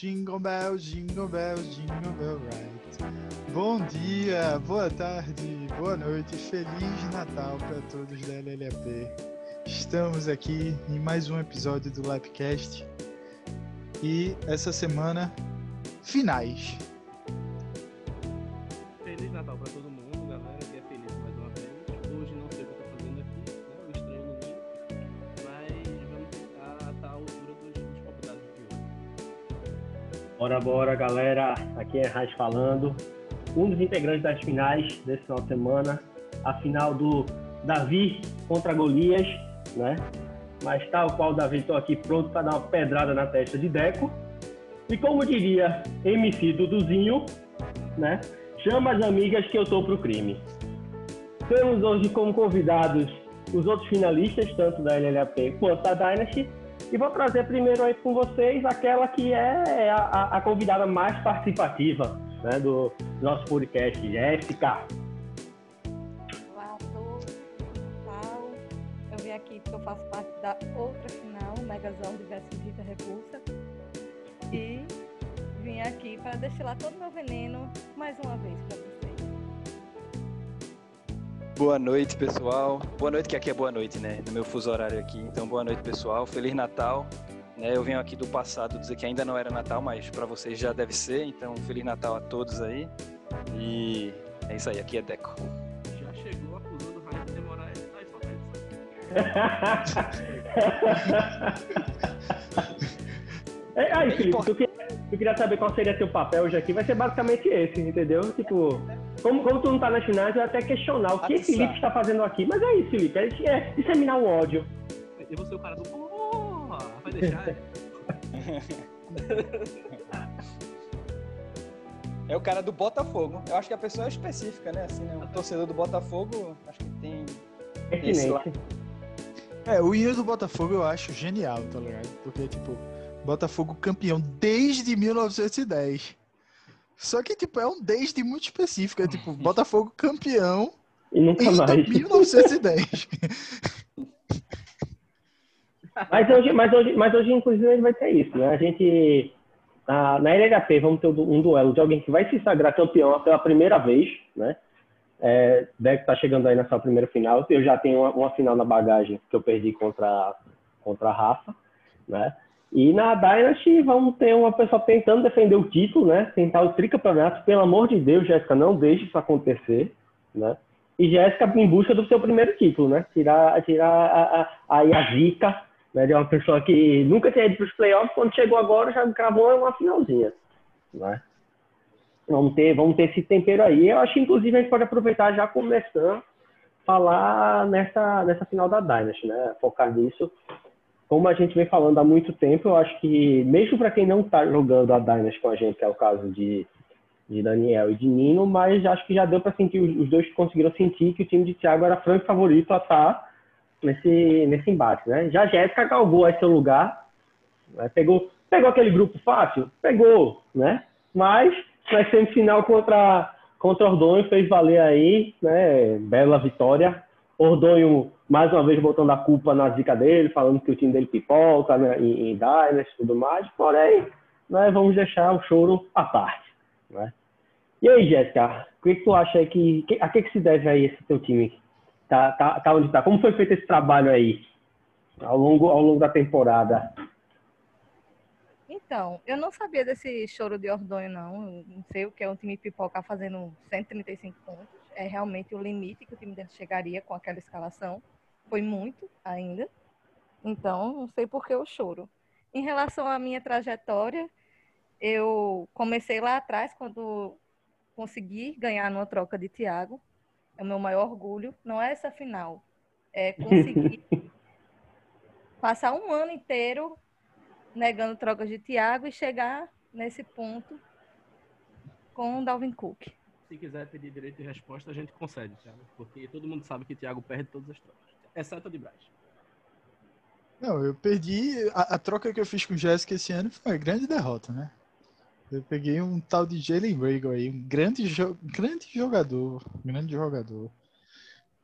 Jingle bells, jingle bells, jingle bell right. Bom dia, boa tarde, boa noite, feliz Natal para todos da LLAP. Estamos aqui em mais um episódio do Lapcast e essa semana finais. Feliz Natal pra todo Bora, bora, galera. Aqui é Raiz falando. Um dos integrantes das finais desse final de semana. A final do Davi contra Golias, né? Mas tal qual o Davi, estou aqui pronto para dar uma pedrada na testa de Deco. E como diria MC Duduzinho, né? Chama as amigas que eu tô pro crime. Temos hoje como convidados os outros finalistas, tanto da LLAP quanto da Dynasty. E vou trazer primeiro aí com vocês aquela que é a, a- a convidada mais participativa né, do nosso podcast, Jéssica. Olá a todos, Natal. Eu vim aqui porque eu faço parte da outra final, Megazord versus Rita Repulsa. E vim aqui para destilar todo o meu veneno mais uma vez para. Boa noite, pessoal. Boa noite, que aqui é boa noite, né? No meu fuso horário aqui. Então, boa noite, pessoal. Feliz Natal. Né, eu venho aqui do passado dizer que ainda não era Natal, mas para vocês já deve ser. Então, Feliz Natal a todos aí. E é isso aí, aqui é Deco. Já chegou acusando o Raiz de demorar ele tá aí só É, aí, Felipe, tu queria, tu queria saber qual seria teu papel hoje aqui. Vai ser basicamente esse, entendeu? Tipo, como, como tu não tá nas finais, eu ia até questionar o que Atenção. Felipe está fazendo aqui. Mas é isso, Felipe. É, é disseminar o ódio. Eu vou ser o cara do porra, vai deixar. é? É o cara do Botafogo. Eu acho que a pessoa é específica, né? Assim, né? O torcedor do Botafogo, acho que tem. Esse lá. É, o hino do Botafogo eu acho genial, tá ligado? Porque, tipo, Botafogo campeão desde 1910. Só que, tipo, é um desde muito específico. É tipo, Botafogo campeão E nunca em mais. 1910. Mas hoje, mas, hoje, mas hoje, inclusive, vai ter isso, né? A gente, na, na LHP, vamos ter um duelo de alguém que vai se sagrar campeão pela primeira vez, né? É, Deco tá chegando aí na sua primeira final. Eu já tenho uma, uma final na bagagem que eu perdi contra, contra a Rafa, né? E na Dynasty vamos ter uma pessoa tentando defender o título, né? Tentar o tricampeonato. Pelo amor de Deus, Jéssica, não deixe isso acontecer, né? E Jéssica em busca do seu primeiro título, né? Tirar, tirar a, a, a zica né, de uma pessoa que nunca tinha ido para os playoffs, quando chegou agora já cravou uma finalzinha. Né? Vamos, ter, vamos ter esse tempero aí. Eu acho que, inclusive, a gente pode aproveitar já começando falar nessa, nessa final da Dynasty, né? focar nisso. Como a gente vem falando há muito tempo, eu acho que, mesmo para quem não está jogando a Dynasty com a gente, que é o caso de, de Daniel e de Nino, mas acho que já deu para sentir, os dois conseguiram sentir que o time de Thiago era franco favorito a estar nesse, nesse embate, né? Já a Jéssica galgou aí seu lugar, né? pegou, pegou aquele grupo fácil? Pegou, né? Mas na semifinal contra, contra Ordonho fez valer aí, né? Bela vitória. Ordonho, mais uma vez, botando a culpa na zica dele, falando que o time dele pipoca né? em, em e tudo mais. Porém, né? vamos deixar o choro à parte, né? E aí, Jéssica, o que, que tu acha que, que- a que, que se deve aí esse teu time? Tá, tá, tá onde tá? Como foi feito esse trabalho aí ao longo, ao longo da temporada? Então, eu não sabia desse choro de Ordonho, não. Não sei o que é um time pipocar fazendo 135 pontos. É realmente o limite que o time chegaria com aquela escalação. Foi muito ainda. Então, não sei por que o choro. Em relação à minha trajetória, eu comecei lá atrás, quando consegui ganhar numa troca de Thiago. É o meu maior orgulho. Não é essa final. É conseguir passar um ano inteiro negando trocas de Thiago e chegar nesse ponto com o Dalvin Cook. Se quiser pedir direito de resposta, a gente concede, Thiago. Porque todo mundo sabe que Thiago perde todas as trocas. Exceto a de Braz. Não, eu perdi. A, a troca que eu fiz com o Jéssica esse ano foi uma grande derrota, né? Eu peguei um tal de Jalen Rager aí, um grande, jo- grande jogador, grande jogador,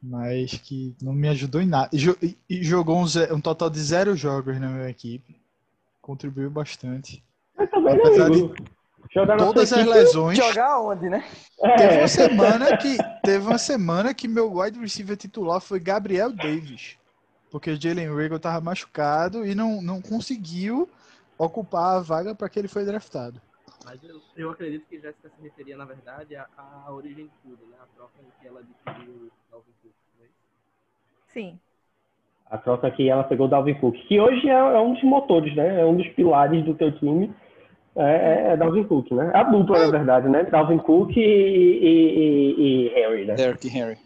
mas que não me ajudou em nada. E, jo- jogou um, um total de zero jogos na minha equipe, contribuiu bastante. Mas também, Apesar amigo, jogar Todas as lesões. Jogar onde, né? é, Teve uma semana que teve uma semana que meu wide receiver titular foi Gabriel Davis, porque Jalen Rager tava machucado e não, não conseguiu ocupar a vaga para que ele foi draftado. Mas eu, eu acredito que Jéssica se referia, na verdade, à, à origem de tudo, né? A troca em que ela adquiriu o Dalvin Cook. Né? Sim. A troca que ela pegou o Dalvin Cook, que hoje é, é um dos motores, né? É um dos pilares do teu time. É, é, é Dalvin Cook, né? A dupla, na verdade, né? Dalvin Cook e, e, e, e Harry, né? Derrick Henry.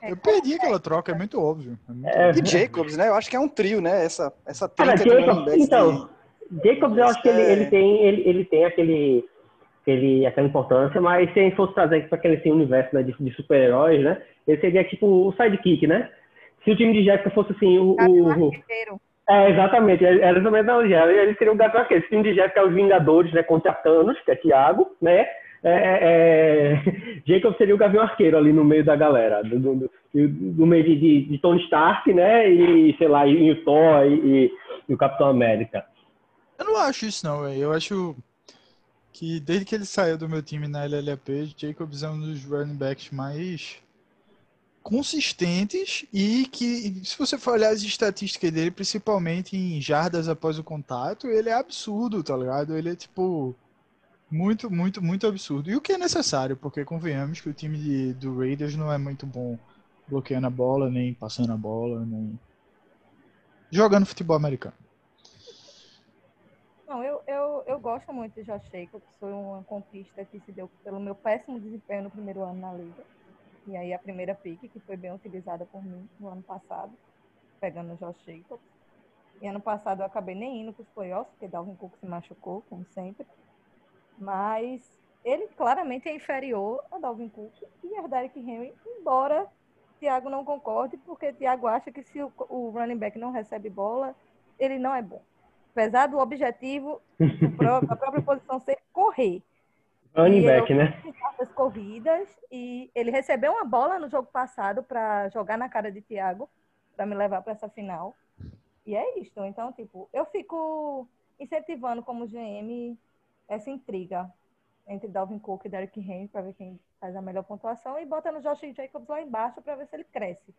É, Eu perdi aquela troca, é muito óbvio. É muito É, E Jacobs, né? Eu acho que é um trio, né? Essa, essa trinca Jacobs, então, Jacobs eu acho que ele, É. ele tem, ele, ele tem aquele, aquele, aquela importância, mas se a gente fosse trazer para aquele assim, universo né, de, de super-heróis, né? Ele seria tipo o sidekick, né? Se o time de Jéssica fosse assim, o. O-. é, exatamente, era também analogia. Ele seria o gato arqueiro. Esse time de Jéssica é os Vingadores, né? Contra Thanos, que é Thiago, né? É, é, é, Jacob seria o Gavião Arqueiro ali no meio da galera, do, do, do- do meio de, de, de Tony Stark, né? E, sei lá, e, o Thor e, e- o Capitão América. Eu não acho isso, não. Eu acho que desde que ele saiu do meu time na LLAP, Jacobs é um dos running backs mais consistentes e que, se você for olhar as estatísticas dele, principalmente em jardas após o contato, ele é absurdo, tá ligado? Ele é tipo muito, muito, muito absurdo. E o que é necessário, porque convenhamos que o time de- do Raiders não é muito bom bloqueando a bola, nem passando a bola, nem jogando futebol americano. Não, eu, eu, eu gosto muito de Josh Jacobs. Foi uma conquista que se deu pelo meu péssimo desempenho no primeiro ano na liga. E aí a primeira pick, que foi bem utilizada por mim no ano passado, pegando o Josh Jacobs. E ano passado eu acabei nem indo para os playoffs, porque Dalvin Cook se machucou, como sempre. Mas ele claramente é inferior a Dalvin Cook e a Derrick Henry, embora Thiago não concorde, porque Thiago acha que se o, o running back não recebe bola, ele não é bom. Apesar do objetivo da própria posição ser correr. Running back, né? As corridas e ele recebeu uma bola no jogo passado para jogar na cara de Thiago, para me levar para essa final. E é isso. Então, tipo, eu fico incentivando como GM essa intriga entre Dalvin Cook e Derrick Henry para ver quem faz a melhor pontuação e bota no Josh Jacobs lá embaixo para ver se ele cresce.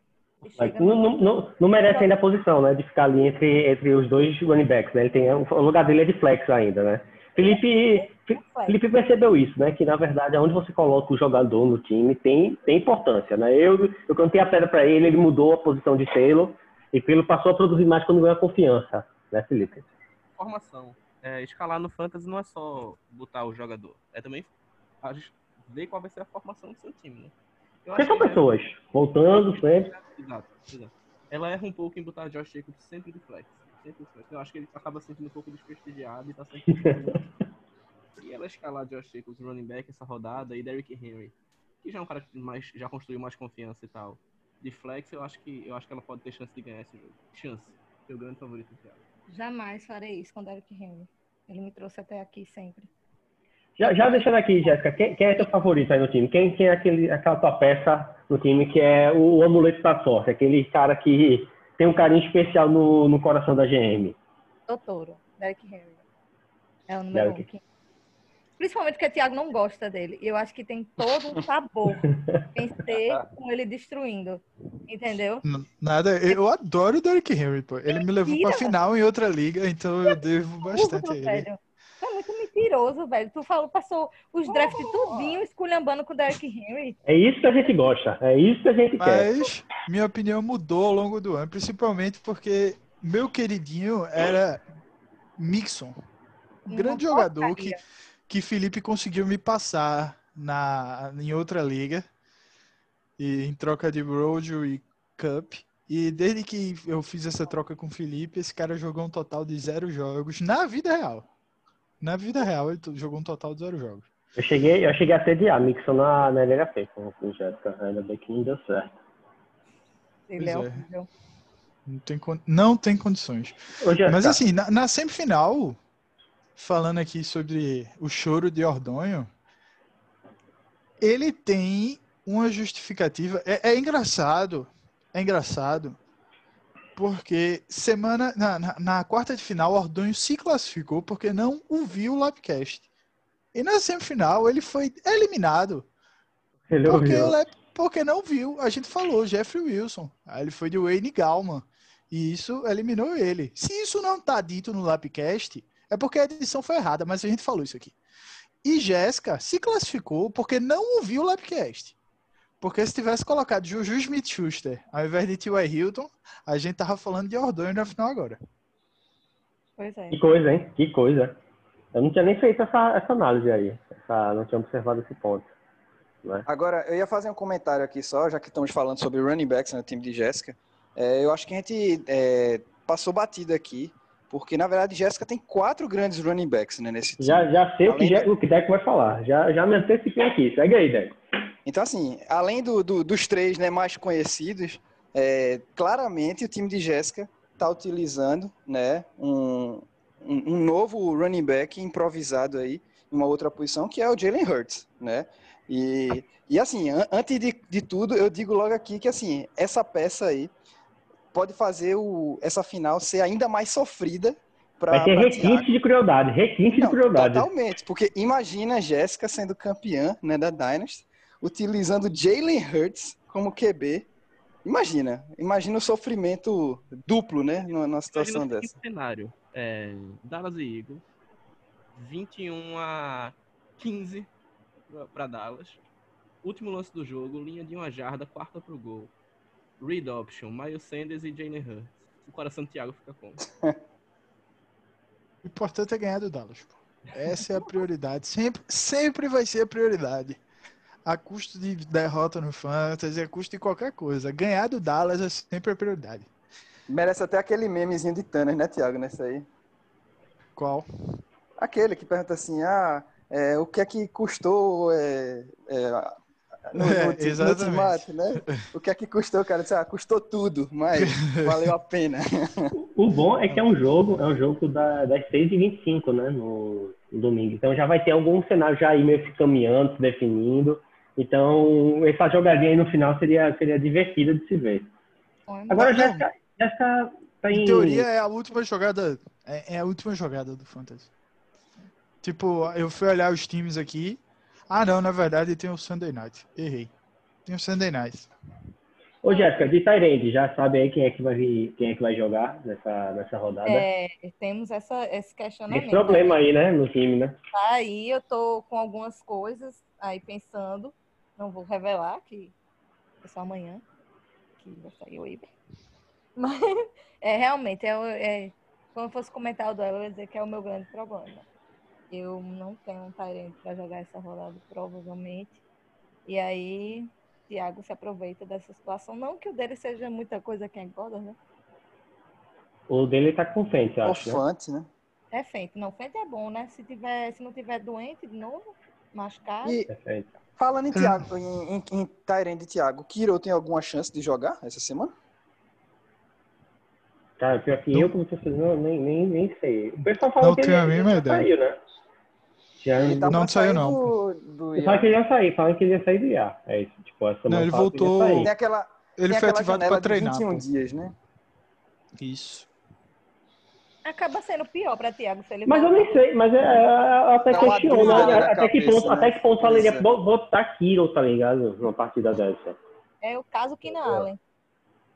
Não, no- não, não merece ainda a posição, né? De ficar ali entre, entre os dois running backs, né? Ele tem, o lugar dele é de flex ainda, né? Felipe, Felipe percebeu isso, né? Que na verdade, onde você coloca o jogador no time tem, tem importância, né? Eu, eu cantei a pedra para ele, ele mudou a posição de Taylor e Taylor passou a produzir mais quando ganhou a confiança, né, Felipe? Formação. É, escalar no Fantasy não é só botar o jogador, é também a gente ver qual vai ser a formação do seu time, né? Porque são que é- pessoas voltando sempre. Exato, exato. Ela erra um pouco em botar Josh Jacobs sempre de flex. Sempre de flex. Eu acho que ele acaba se sentindo um pouco desprestigiado e tá sempre. e ela escalar Josh Jacobs, running back, essa rodada, e Derrick Henry, que já é um cara que mais, já construiu mais confiança e tal. De flex, eu acho que eu acho que ela pode ter chance de ganhar esse jogo. Chance. Meu grande favorito Thiago. Jamais farei isso com Derrick Henry. Ele me trouxe até aqui sempre. Já, já deixando aqui, Jéssica, quem, quem é teu favorito aí no time? Quem, quem é aquele, aquela tua peça no time que é o, amuleto da sorte? Aquele cara que tem um carinho especial no, no coração da GM. Doutor, Derrick Henry. É o número Derrick. um. que- Principalmente porque o Thiago não gosta dele. E eu acho que tem todo um sabor em ser com ele destruindo. Entendeu? Nada, eu adoro o Derrick Henry, pô. Ele me levou pra Mentira. final em outra liga, então eu devo bastante a ele. velho. Tu é muito mentiroso, velho. Tu falou, passou os drafts tudinho esculhambando com o Derrick Henry. É isso que a gente gosta, é isso que a gente quer. Mas minha opinião mudou ao longo do ano, principalmente porque meu queridinho era Mixon. Um Uma grande jogador porcaria. que Felipe conseguiu me passar na, em outra liga, e em troca de Rojo e Cup. E desde que eu fiz essa troca com o Felipe, esse cara jogou um total de zero jogos na vida real. Na vida real, ele jogou um total de zero jogos. Eu cheguei, eu cheguei a sediar Mixon na, na LHP com o Jéssica, ainda bem que não deu certo. Ele é é. horrível. Não tem, não tem condições. Jéssica, Mas assim, na, na semifinal, falando aqui sobre o choro de Ordonho, ele tem uma justificativa. É, é engraçado, é engraçado Porque semana na, na, na quarta de final, Ordonho se classificou porque não ouviu o Lapcast. E na semifinal ele foi eliminado Ele porque, ouviu. Lap- porque não viu. A gente falou, Jeffrey Wilson. Aí ele foi de Wayne Gallman. E isso eliminou ele. Se isso não tá dito no Lapcast, é porque a edição foi errada, mas a gente falou isso aqui. E Jéssica se classificou porque não ouviu o Lapcast. Porque se tivesse colocado Juju Smith-Schuster ao invés de T.Y. Hilton, a gente tava falando de Ordonho na final agora. Pois é. Que coisa, hein? Que coisa. Eu não tinha nem feito essa, essa análise aí. Essa, não tinha observado esse ponto. Né? Agora, eu ia fazer um comentário aqui só, já que estamos falando sobre running backs no time de Jéssica. É, eu acho que a gente é, passou batida aqui, porque na verdade Jéssica tem quatro grandes running backs né, nesse time. Já, já sei o que, o que Deco vai falar. Já, já me antecipei aqui. Segue aí, Deco. Então, assim, além do- do- dos três né, mais conhecidos, é, claramente o time de Jéssica está utilizando né, um, um, um novo running back improvisado aí, em uma outra posição, que é o Jalen Hurts, né? E, e assim, an- antes de, de tudo, eu digo logo aqui que, assim, essa peça aí pode fazer o, essa final ser ainda mais sofrida para Vai ter requinte de crueldade. Requinte de não, crueldade. Totalmente, porque imagina a Jéssica sendo campeã né, da Dynasty, utilizando Jalen Hurts como QB. Imagina, imagina o sofrimento duplo, né, numa, situação Imagina dessa. seguinte cenário. É, Dallas e Eagles, 21 a 15 pra- pra Dallas. Último lance do jogo, linha de uma jarda, quarta pro gol. Read option, Miles Sanders e Jalen Hurts. O coração do Thiago fica como? O importante é ganhar do Dallas. pô. Essa é a prioridade. Sempre, sempre vai ser a prioridade. A custo de derrota no Fantasy, a custo de qualquer coisa. Ganhar do Dallas é sempre a prioridade. Merece até aquele memezinho de Tanner, né, Thiago, nessa aí? Qual? Aquele que pergunta assim, ah, é, o que é que custou é, é, no, É, no, ti- no né? O que é que custou, cara? Disse, ah, custou tudo, mas valeu a pena. O bom é que é um jogo, é um jogo da, das 6h25, né? No, no domingo. Então já vai ter algum cenário já aí meio se caminhando, se definindo. Então, essa jogadinha aí no final seria, seria divertida de se ver. Agora já não. está, já está tá Em em. teoria é a última jogada. É, é a última jogada do Fantasy. Tipo, eu fui olhar os times aqui. Ah não, na verdade tem o Sunday Night. Errei. Tem o Sunday Night. Ô, Jéssica, de Tyrande, já sabe aí quem é que vai, vir- quem é que vai jogar nessa, nessa rodada? É, temos essa, esse questionamento. Esse problema aí, né, no time, né? Aí eu tô com algumas coisas aí pensando. Não vou revelar, que é só amanhã que vai sair o Iber. Mas é realmente, é, é, quando eu fosse comentar o duelo, eu ia dizer que é o meu grande problema. Eu não tenho um Tyrant para jogar essa rodada, provavelmente. E aí, Thiago se aproveita dessa situação. Não que o dele seja muita coisa que engorda, né? O dele tá com frente, eu acho, né? Ofante, né? É Fente. Não, Fente é bom, né? Se, tiver, se não tiver doente de novo, machucado. E Perfeito. falando em Thiago, em, em, em Tyrande Thiago, Kiro tem alguma chance de jogar essa semana? Cara, pior que eu, como torcedor, nem, nem, nem sei. O pessoal fala Não que tenho ele, a mínima já ideia. saiu, né? Ele tá Não saiu, não, Do, do Fala que ele ia sair, fala que ele ia sair do IA. É isso, tipo, essa Não, ele que voltou- ia Tem aquela, Ele tem foi aquela ativado pra treinar. de 21 pô. dias, né? Isso. Acaba sendo pior para Thiago se ele Mas eu nem sei, mas é, é, até Dá uma questiono, né? na até, que ponto, né? até que ponto valeria é. botar Kiro, tá ligado? Numa partida dessa. É o caso Keenan Allen.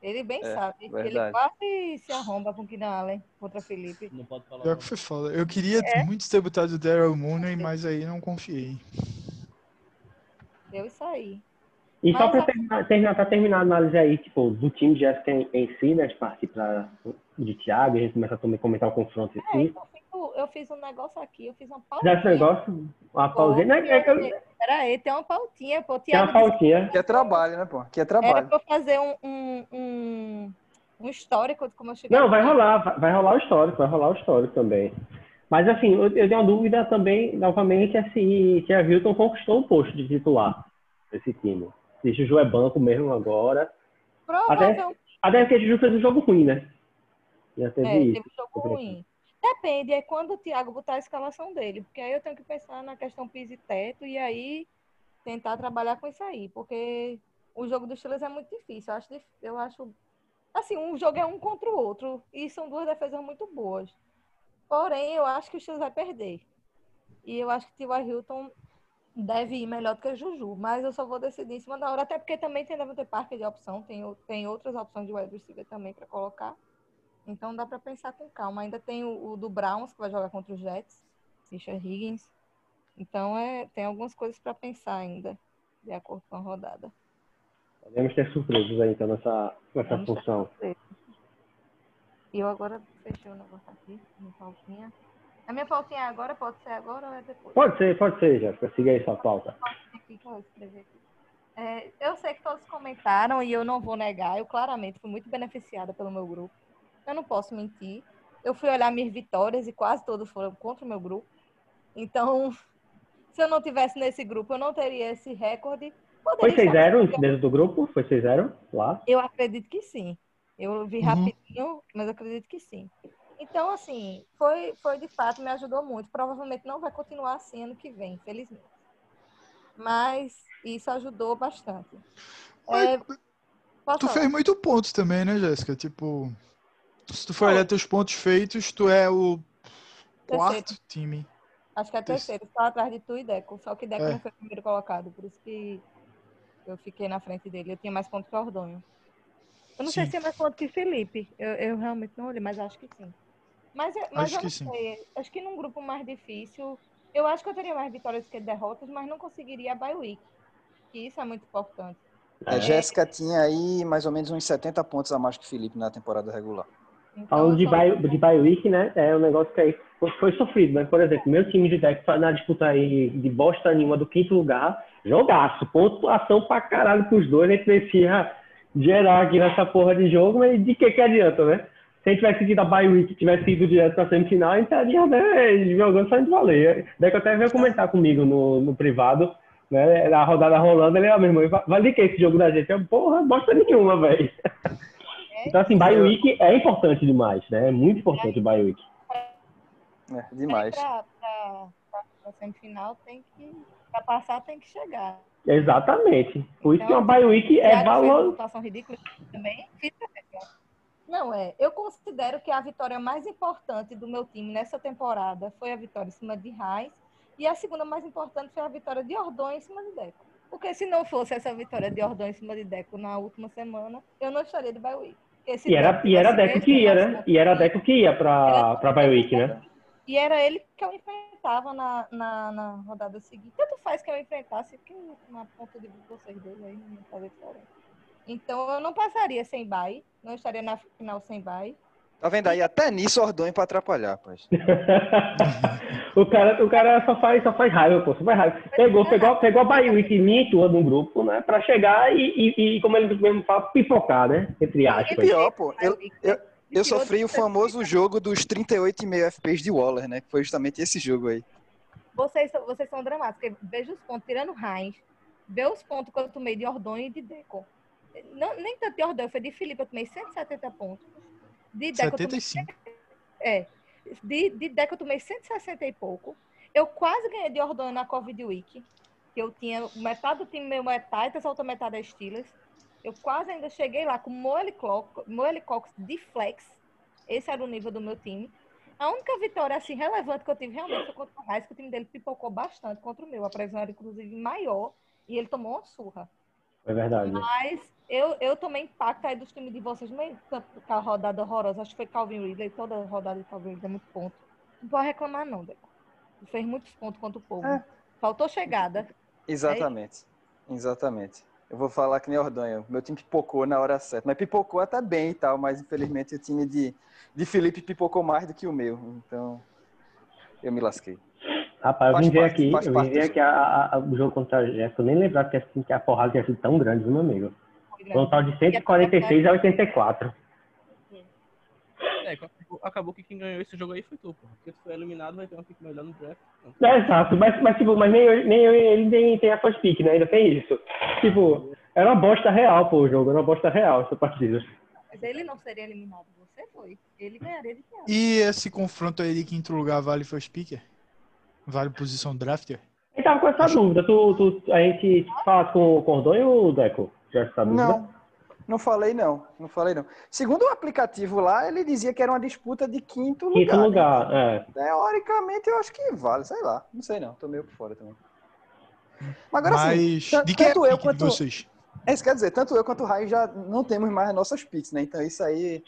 Ele bem É, sabe. Ele verdade. quase se arromba com Keenan Allen contra Felipe. Não pode falar. Pior que foi foda. Eu queria É. muito ter botado o Daryl Mooney, mas aí não confiei. Deu isso aí. E só Mas pra a- terminar, terminar, pra terminar a análise aí, tipo, do time de Jéssica em, em si, né? De partir pra, de Thiago, a gente começa a também comentar o confronto em É, si. Eu fiz um negócio aqui, eu fiz uma Já pautinha. esse negócio, uma pausinha. Não, é que eu- Pera aí, tem uma pautinha, pô. Tem uma pautinha. Que é trabalho, né, pô? Que é Era trabalho. pra eu fazer um, um, um, um histórico de como eu cheguei. Não, vai aqui. rolar, vai, vai rolar o histórico, vai rolar o histórico também. Mas assim, eu, eu tenho uma dúvida também, novamente, é se, se a Hilton conquistou o posto de titular desse time. Se Juju é banco mesmo agora. Provavelmente Até porque Juju fez um jogo ruim, né? Já teve é, isso. teve um jogo ruim. Depende, é quando o Thiago botar a escalação dele, porque aí eu tenho que pensar na questão piso e teto e aí tentar trabalhar com isso aí, porque o jogo dos Steelers é muito difícil. Eu acho, eu acho Assim, um jogo é um contra o outro. E são duas defesas muito boas. Porém, eu acho que o Steelers vai perder. E eu acho que o T.Y. Hilton deve ir melhor do que o Juju. Mas eu só vou decidir em cima da hora. Até porque também tem Devontae Parker de opção. Tem, tem outras opções de wide receiver também para colocar. Então dá para pensar com calma. Ainda tem o, o do Browns, que vai jogar contra os Jets. Richard Higgins. Então é, tem algumas coisas para pensar ainda. De acordo com a rodada. Podemos ter surpresas aí, então, nessa, nessa função. E eu agora fechei o negócio aqui, minha pautinha. A minha pautinha é agora, pode ser agora ou é depois? Pode ser, pode ser, Jéssica. Siga aí sua pauta. É, eu sei que todos comentaram e eu não vou negar, eu claramente fui muito beneficiada pelo meu grupo. Eu não posso mentir. Eu fui olhar minhas vitórias e quase todas foram contra o meu grupo. Então, se eu não tivesse nesse grupo, eu não teria esse recorde. Foi Poderia 6-0 estar- dentro do grupo? Foi 6-0 lá? Eu acredito que sim. Eu vi Uhum. rapidinho, mas eu acredito que sim. Então, assim, foi, foi de fato, me ajudou muito. Provavelmente não vai continuar assim ano que vem, infelizmente. Mas isso ajudou bastante. É, Mas posso Tu falar? fez muito ponto também, né, Jéssica? Tipo, se tu for olhar teus pontos feitos, tu é o quarto time. Acho que é terceiro, só atrás de tu e Deco. Só que Deco É. não foi o primeiro colocado, por isso que eu fiquei na frente dele. Eu tinha mais pontos que o Ordonho. Eu não sei Sim. se é mais ponto que Felipe. Eu, eu realmente não olhei, mas acho que sim. Mas, eu- mas Acho eu que não sim. sei. Acho que num grupo mais difícil, eu acho que eu teria mais vitórias que derrotas, mas não conseguiria a bye week. Que isso é muito importante. A É. Jéssica tinha aí mais ou menos uns 70 pontos a mais que o Felipe na temporada regular. Então, Falando de bye, de bye week, né? É um negócio que aí foi, sofrido, mas, por exemplo, meu time de deck tá na disputa aí de bosta nenhuma do quinto lugar, jogaço, pontuação pra caralho pros dois, a gente precisa gerar aqui nessa porra de jogo, mas de que que adianta, né? Se a gente tivesse ido a bye week e tivesse ido direto pra semifinal, a gente estaria né, jogando só de valer. Deck até veio comentar comigo no, no privado, né? A rodada rolando, ele, ó, meu irmão, vale que esse jogo da gente? Eu, porra, bosta nenhuma, velho. Então, assim, bye week é importante demais, né? É muito importante o bye week. É, demais. Pra, pra semifinal tem que. Pra passar tem que chegar. Exatamente. Por isso que Então, uma bye week é valor. pontuação ridícula também. Não, é. Eu considero que a vitória mais importante do meu time nessa temporada foi a vitória em cima de Raiz. E a segunda mais importante foi a vitória de Ordon em cima de Deco. Porque se não fosse essa vitória de Ordon em cima de Deco na última semana, eu não estaria de bye week. Porque se E era, e era Deco que ia, né? E era Deco que ia pra, pra bye week, né? E era ele que eu enfrentava na, na, na rodada seguinte. Tanto faz que eu enfrentasse, que na ponta de vocês dois aí não fazer diferença. Então eu não passaria sem bye, não estaria na final sem bye. Tá vendo aí? Até nisso Ordonho pra atrapalhar, rapaz. o, cara, o cara só faz, só faz raiva, pô. Só faz raiva. Pegou, pegou, pegou a bye week minha e tua no grupo, né? Pra chegar e, e, e, como ele mesmo fala, pipocar, né? Entre aspas. pior, pô, eu- eu- Eu E sofri o famoso jogo dos 38,5 FPS de Waller, né? Que foi justamente esse jogo aí. Vocês, são- vocês são dramáticos. Veja os pontos, tirando Heinz, vê os pontos que eu tomei de Ordonho e de Deco. Não, nem tanto de Ordonho, foi de Felipe, eu tomei 170 pontos. De Deco, eu tomei 75. É. De, de Deco eu tomei 160 e pouco. Eu quase ganhei de Ordonho na Covid Week. Que eu tinha metade do time meu é Titans, a outra metade é Steelers. Eu quase ainda cheguei lá com Moelle Cox, de flex. Esse era o nível do meu time. A única vitória assim relevante que eu tive realmente foi contra o Raiz, que o time dele pipocou bastante contra o meu. A pressão era inclusive maior e ele tomou uma surra. É verdade. Mas eu, eu tomei impacto aí dos times de vocês, meio com a rodada horrorosa. Acho que foi Calvin Ridley, toda rodada de Calvin Ridley é muito ponto. Não pode reclamar, não, Deco. Fez muitos pontos contra o povo. É. Faltou chegada. Exatamente. Exatamente. Eu vou falar que nem Ordonho. Meu time pipocou na hora certa. Mas pipocou até bem e tal, mas infelizmente o time de, de Felipe pipocou mais do que o meu. Então, eu me lasquei. Rapaz, eu vim ver aqui, eu vim ver aqui a, a- a- o jogo contra a Jéssica. Eu nem lembrava que, assim, que a porrada tinha sido tão grande, viu, meu amigo? Foi Foi um total de 146 a 84. É, acabou, que quem ganhou esse jogo aí foi tu, pô. Porque tu foi eliminado, vai ter um pick melhor no draft. Então, É, exato, mas, mas, tipo, mas nem, eu- nem eu- ele nem tem a first pick, né? Ainda tem isso. Tipo, era uma bosta real, pô, o jogo. Era uma bosta real essa partida. Mas ele não seria eliminado. Você foi. Ele ganharia de piada. E esse confronto aí de quinto lugar vale first picker? Vale posição drafter? Eu tava com essa dúvida. Tu, tu, a gente fala com o Cordon e o Deco? Já essa dúvida? Não. Não falei não, não falei não. Segundo o aplicativo lá, ele dizia que era uma disputa de quinto lugar. Quinto lugar, né? é. Teoricamente, eu acho que vale, sei lá. Não sei não, tô meio por fora também. Mas agora Mas sim, de quem é tanto eu pique de quanto... vocês? É isso quer dizer, tanto eu quanto o Raio já não temos mais as nossas picks, né? Então isso aí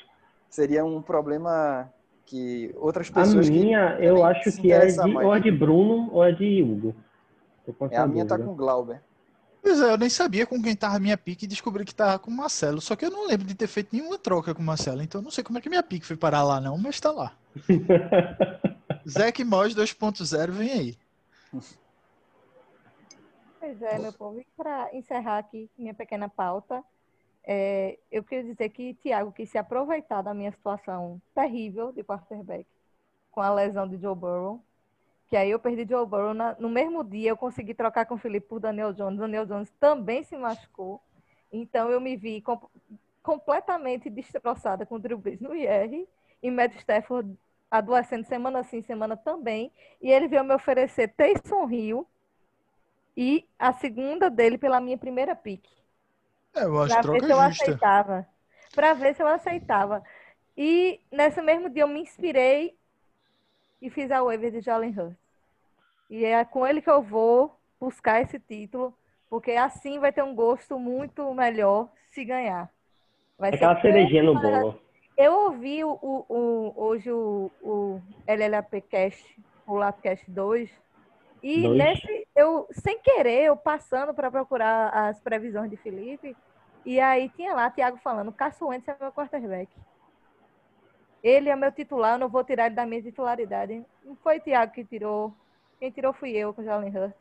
seria um problema que outras A pessoas... que minha, eu também acho que é de, mais. ou é de Bruno ou é de Hugo. É, a minha tá com o Glauber. Pois é, eu nem sabia com quem tava a minha pique e descobri que tava com o Marcelo. Só que eu não lembro de ter feito nenhuma troca com o Marcelo. Então eu não sei como é que minha pique foi parar lá, não, mas tá lá. Zack Moss 2.0 vem aí. Pois é, meu povo. E para encerrar aqui minha pequena pauta, é, eu queria dizer que Thiago quis se aproveitar da minha situação terrível de quarterback com a lesão de Joe Burrow. Que aí eu perdi Joe Burrow. na- no mesmo dia eu consegui trocar com o Felipe por Daniel Jones. Daniel Jones também se machucou. Então eu me vi com- completamente destroçada com o Drew Brees no IR e Matt Stafford adoecendo semana sim, semana também. E ele veio me oferecer Taysom Hill e a segunda dele pela minha primeira pick. É, eu acho Pra ver troca se eu justa. aceitava. Pra ver se eu aceitava. E nesse mesmo dia eu me inspirei e fiz a waiver de Jalen Hurts. E é com ele que eu vou buscar esse título, porque assim vai ter um gosto muito melhor se ganhar. Vai ser Aquela cerejinha no bolo. Eu ouvi o, o- o- hoje o, o LLAP Cast, o Lapcast 2, e Dois. nesse, eu, sem querer, eu passando para procurar as previsões de Felipe, e aí tinha lá Thiago falando, Cássio Wentz é meu quarterback. Ele é meu titular, eu não vou tirar ele da minha titularidade. Não foi Thiago que tirou, quem tirou fui eu com o Jalen Hurts.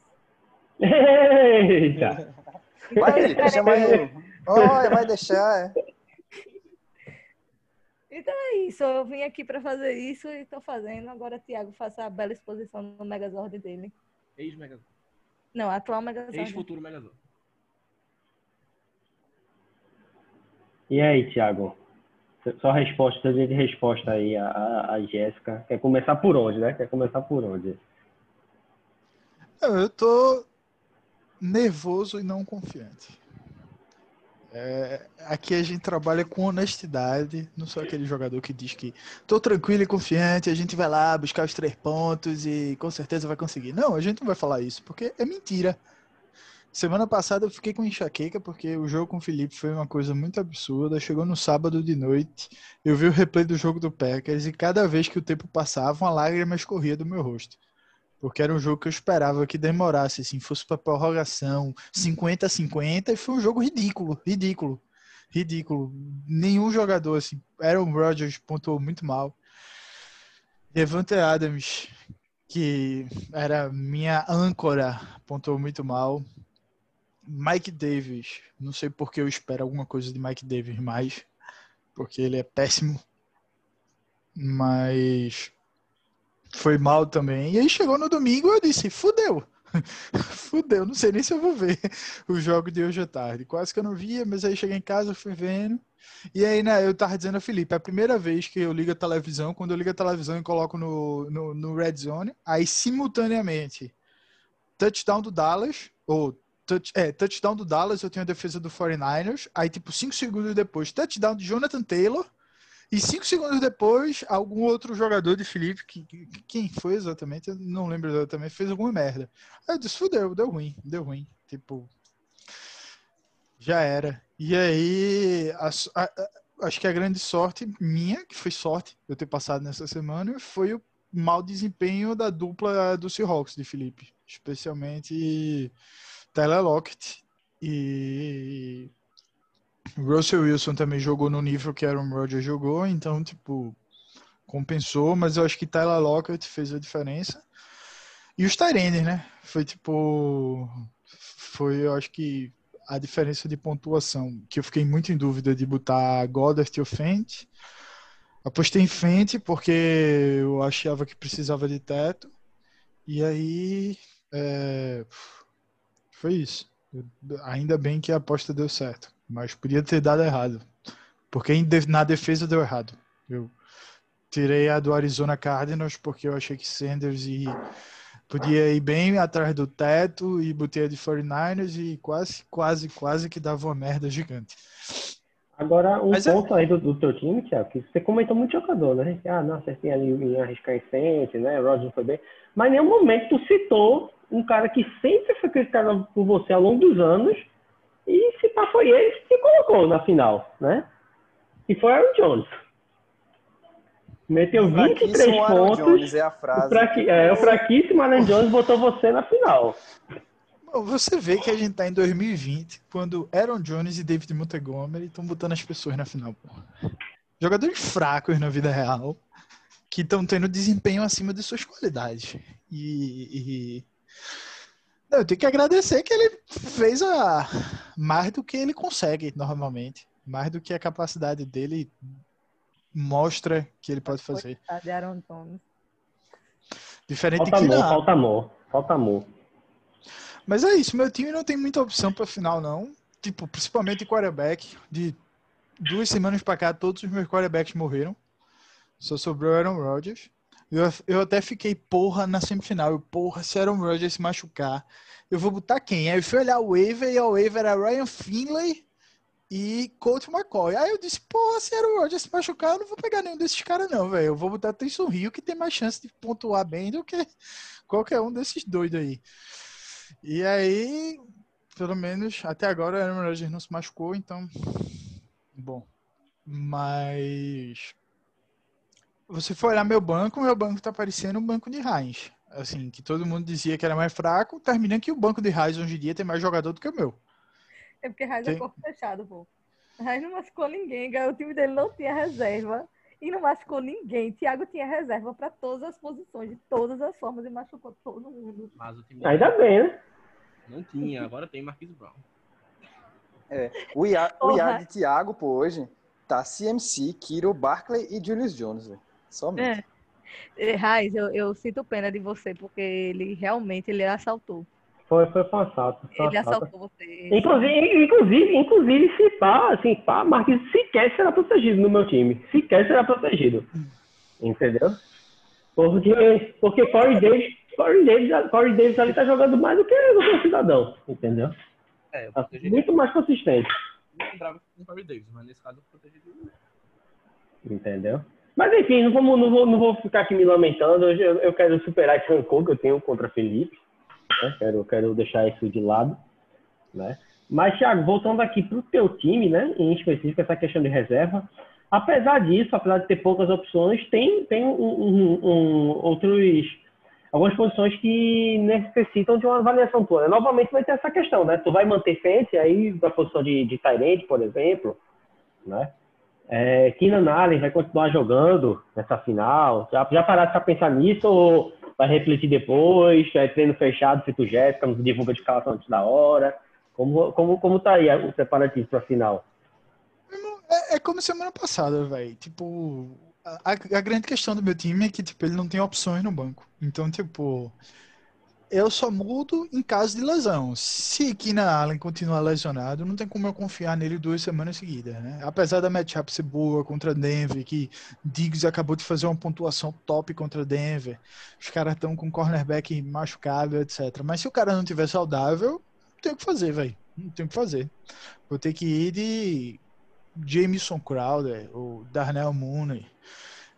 Eita! Então, Vai, chama ele. Olha, vai deixar. é. Então é isso, eu vim aqui para fazer isso e estou fazendo. Agora Thiago faça a bela exposição no Megazord dele. Ex-Megazord. Não, atual Megazord. Ex-futuro Megazord. E aí, Thiago? Só resposta, de resposta aí, a, a, a Jéssica. Quer começar por onde, né? Quer começar por onde? Eu eu tô nervoso e não confiante. É, aqui a gente trabalha com honestidade, não sou aquele jogador que diz que tô tranquilo e confiante, a gente vai lá buscar os três pontos e com certeza vai conseguir. Não, a gente não vai falar isso, porque é mentira. Semana passada eu fiquei com enxaqueca porque o jogo com o Felipe foi uma coisa muito absurda. Chegou no sábado de noite, eu vi o replay do jogo do Packers e cada vez que o tempo passava, uma lágrima escorria do meu rosto. Porque era um jogo que eu esperava que demorasse, assim, fosse para prorrogação 50 a 50 e foi um jogo ridículo, ridículo, ridículo. Nenhum jogador, assim, Aaron Rodgers pontuou muito mal. Devante Adams, que era minha âncora, pontuou muito mal. Mike Davis, não sei porque eu espero alguma coisa de Mike Davis mais, porque ele é péssimo. Mas foi mal também. E aí chegou no domingo eu disse, fudeu. fudeu, não sei nem se eu vou ver o jogo de hoje à tarde. Quase que eu não via, mas aí cheguei em casa, fui vendo. E aí, né, eu tava dizendo a Felipe, é a primeira vez que eu ligo a televisão, quando eu ligo a televisão e coloco no, no, no Red Zone, aí simultaneamente, touchdown do Dallas, ou touch, é, touchdown do Dallas, eu tenho a defesa do 49ers, aí tipo, cinco segundos depois, touchdown de Jonathan Taylor, e cinco segundos depois, algum outro jogador de Felipe, que, que- quem foi exatamente, não lembro exatamente, fez alguma merda. Aí eu disse, fudeu, deu ruim, deu ruim. Tipo, já era. E aí, a a- a- acho que a grande sorte minha, que foi sorte eu ter passado nessa semana, foi o mau desempenho da dupla do Seahawks de Felipe. Especialmente Tyler Lockett e Russell Wilson também jogou no nível que Aaron Rodgers jogou, então, tipo, compensou, mas eu acho que Tyler Lockett fez a diferença. E os Tyrands, né? Foi tipo. Foi, eu acho que a diferença de pontuação, que eu fiquei muito em dúvida de botar Goddard ou Fent. Apostei em Fent porque eu achava que precisava de teto. E aí. é, foi isso. Ainda bem que a aposta deu certo. Mas podia ter dado errado. Porque na defesa deu errado. Eu tirei a do Arizona Cardinals porque eu achei que Sanders e podia ir bem atrás do teto e botei a de 49ers e quase, quase, quase que dava uma merda gigante. Agora, um Mas é- ponto aí do, do teu time, Thiago, que você comentou muito jogador, né? Ah, não, acertei ali em arriscar em frente, né? Roger foi bem. Mas em nenhum momento tu citou um cara que sempre foi criticado por você ao longo dos anos e se pá foi ele que colocou na final, né? E foi Aaron Jones. Meteu 23 Fraquíssimo Aaron pontos. Jones é a O, frase. fraqui, é, o fraquíssimo Aaron Jones botou você na final. Você vê que a gente tá em 2020, quando Aaron Jones e David Montgomery estão botando as pessoas na final. Jogadores fracos na vida real, que estão tendo desempenho acima de suas qualidades. E, e- Não, eu tenho que agradecer que ele fez a mais do que ele consegue normalmente, mais do que a capacidade dele mostra que ele pode fazer. De Aaron Jones. Diferente Falta que amor, falta amor, falta amor. Mas é isso, meu time não tem muita opção para final, não. Tipo, principalmente quarterback. De duas semanas para cá, todos os meus quarterbacks morreram. Só sobrou Aaron Rodgers. Eu, eu até fiquei, porra, na semifinal. Eu, porra, se Aaron Rodgers se machucar, eu vou botar quem? Aí eu fui olhar o waiver e o waiver era Ryan Finley e Colt McCoy. Aí eu disse, porra, se Aaron Rodgers se machucar, eu não vou pegar nenhum desses caras, não, velho. Eu vou botar Taysom Hill, que tem mais chance de pontuar bem do que qualquer um desses doidos aí. E aí, pelo menos até agora, o Aaron Rodgers não se machucou, então. Bom. Mas. Você for olhar meu banco, meu banco tá parecendo um banco de Heinz. Assim, que todo mundo dizia que era mais fraco, termina que o banco de Heinz hoje em dia tem mais jogador do que o meu. É porque Raiz Tem- é corpo fechado, pô. Raiz não machucou ninguém, o time dele não tinha reserva e não machucou ninguém. Thiago tinha reserva para todas as posições, de todas as formas, e machucou todo mundo. Mas o time Ainda bem, né? não tinha, agora tem Marquise Brown. O IA, o Porra. IA de Thiago, pô, hoje, tá CMC, Kiro, Barkley e Julius Jones, velho. Somente. É. Raiz, eu, eu sinto pena de você, porque ele realmente ele assaltou. Foi, foi um assalto. Foi um Ele assalto. assaltou você. Inclusive, inclusive, inclusive, se pá, assim, pá, Marquinhos sequer será protegido no meu time. Sequer será protegido. Entendeu? Porque, porque Corey Davis, Corey Davis, Corey Davis ali tá jogando mais do que o seu cidadão. Entendeu? É, eu Tá protegi muito mais consistente. não lembrava com o Corey Davis, mas nesse caso eu protegi ele. Entendeu? Mas enfim, não, não, vou, não vou ficar aqui me lamentando. Hoje eu, eu quero superar esse rancor que eu tenho contra Felipe. Né? Quero, quero deixar isso de lado. Né? Mas, Thiago, voltando aqui para o teu time, né? em específico, essa questão de reserva. Apesar disso, apesar de ter poucas opções, tem, tem um, um- um- outros, algumas posições que necessitam de uma avaliação tua. Novamente vai ter essa questão, né? Tu vai manter Fence aí da posição de, de Tyrande, por exemplo, né? É, Keenan Allen vai continuar jogando nessa final? Já, já paraste para pensar nisso ou vai refletir depois? É treino fechado, feito Jéssica, não divulga de escalação antes da hora? Como, como, como tá aí o preparativo para a final? É, é como semana passada, velho. Tipo, a, a grande questão do meu time é que, tipo, ele não tem opções no banco. Então, tipo, eu só mudo em caso de lesão. Se Keenan Allen continuar lesionado, não tem como eu confiar nele duas semanas seguidas, né? Apesar da matchup ser boa contra Denver, que Diggs acabou de fazer uma pontuação top contra Denver, os caras estão com cornerback machucado, etc. Mas se o cara não tiver saudável, tem o que fazer, velho. Não tem o que fazer. Vou ter que ir de Jameson Crowder ou Darnell Mooney,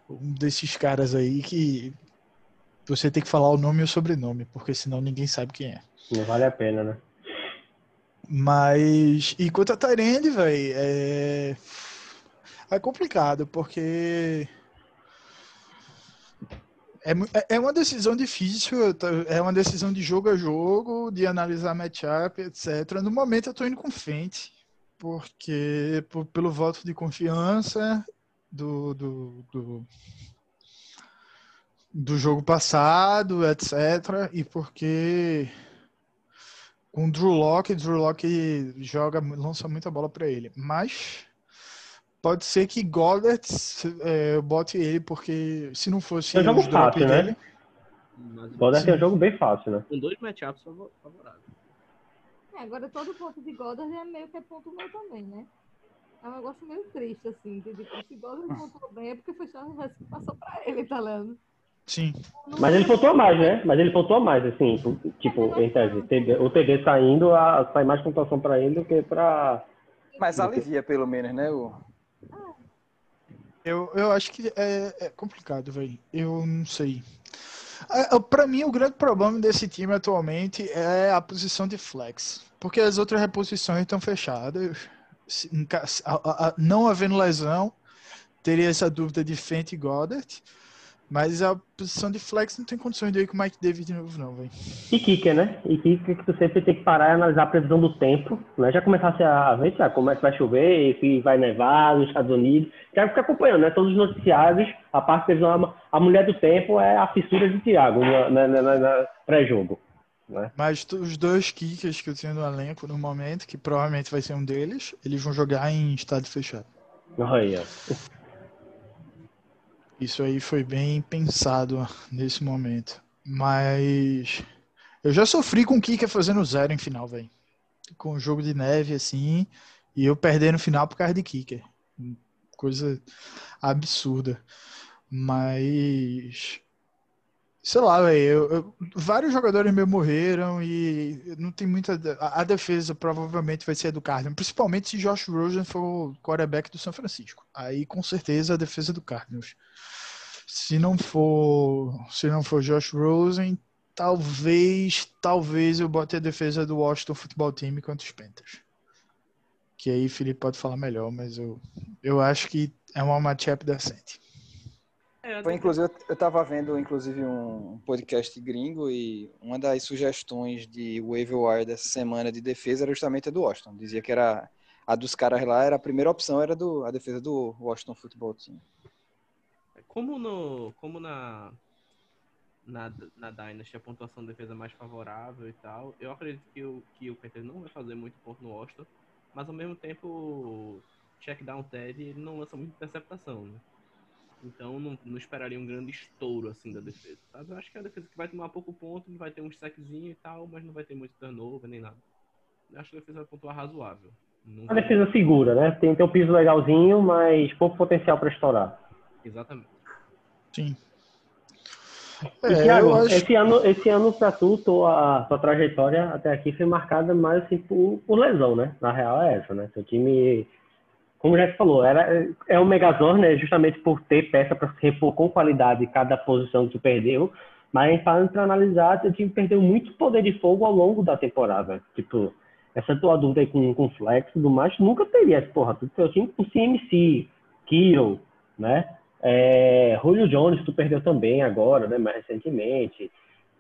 um desses caras aí que você tem que falar o nome e o sobrenome, porque senão ninguém sabe quem é. Não vale a pena, né? Mas, e quanto a Tyrande, velho, é... é complicado, porque é, é- é uma decisão difícil, é uma decisão de jogo a jogo, de analisar matchup, etc. No momento eu tô indo com Fente, porque por- pelo voto de confiança do, do, do, do jogo passado, etc. E porque com o Drew Locke, Drew Locke joga, lança muita bola para ele. Mas pode ser que Goddard é, bote ele, porque se não fosse É um jogo os fácil, né? dele, Mas Goddard Sim. é um jogo bem fácil, né? com dois matchups favor- favoráveis. É, agora todo ponto de Goddard é meio que é ponto meu também, né? É um negócio meio triste, assim, de tipo, se Goddard pontuou bem é porque foi só o resto que passou pra ele, tá ligado? Sim. Mas ele pontua mais, né? Mas ele pontua mais, assim, tipo, em tese. O TD saindo, a, sai mais pontuação para ele do que para Mas alivia pelo menos, né? O... Eu, eu acho que é, é complicado, velho. Eu não sei. É, é, Pra mim, o grande problema desse time atualmente é a posição de flex. Porque as outras reposições estão fechadas. Não havendo lesão, teria essa dúvida de Fent e Goddard. Mas a posição de flex não tem condições de ir com o Mike Davis de novo, não, velho. E kicker, né? E kicker que tu sempre tem que parar e analisar a previsão do tempo, né? Já começasse a ver já como é que vai chover, se vai nevar nos Estados Unidos. Já fica acompanhando, né? Todos os noticiários, a parte previsão, a mulher do tempo é a fissura de Thiago na, na, na- na pré-jogo. Né? Mas os dois kickers que eu tenho no elenco no momento, que provavelmente vai ser um deles, eles vão jogar em estádio fechado. Olha, Isso aí foi bem pensado nesse momento. Mas eu já sofri com o Kicker fazendo zero em final, velho. Com o jogo de neve, assim, e eu perdendo no final por causa de Kicker. Coisa absurda. Mas. Sei lá, velho. vários jogadores meus morreram e não tem muita. A, a defesa provavelmente vai ser do Cardinals, principalmente se Josh Rosen for o quarterback do São Francisco. Aí com certeza a defesa do Cardinals. Se não for, se não for Josh Rosen, talvez, talvez eu bote a defesa do Washington Football Team contra os Panthers. Que aí o Felipe pode falar melhor, mas eu, eu acho que é uma matchup decente. É, Foi, inclusive, eu- eu tava vendo, inclusive, um podcast gringo e uma das sugestões de waiver wire dessa semana de defesa era justamente a do Washington. Dizia que era a dos caras lá, era a primeira opção era do, a defesa do Washington Football Team. Como no. Como na. Na, na Dynasty a pontuação de defesa mais favorável e tal, eu acredito que o, que o Panthers não vai fazer muito ponto no Washington, mas ao mesmo tempo o check down Ted ele não lança muita interceptação, né? Então não, não esperaria um grande estouro assim da defesa, sabe? Eu acho que é a defesa que vai tomar pouco ponto, vai ter um sackzinho e tal, mas não vai ter muito turnover nem nada. Eu acho que a defesa vai pontuar razoável. Não a vai- defesa segura, né? Tem, tem um piso legalzinho, mas pouco potencial para estourar. Exatamente. Sim. É, Thiago, acho. esse ano, esse ano pra tu, tua, tua trajetória até aqui foi marcada mais assim por, por lesão, né? Na real é essa, né? Seu time, como já se falou, era, é um megazord, né? Justamente por ter peça para se repor com qualidade cada posição que tu perdeu. Mas falando para analisar, teu time perdeu muito poder de fogo ao longo da temporada. Tipo, essa tua dúvida aí com, com flex e tudo mais, nunca teria. Porra, tu teu time com CMC, Kiro, né? É, Julio Jones, tu perdeu também agora, né? Mais recentemente.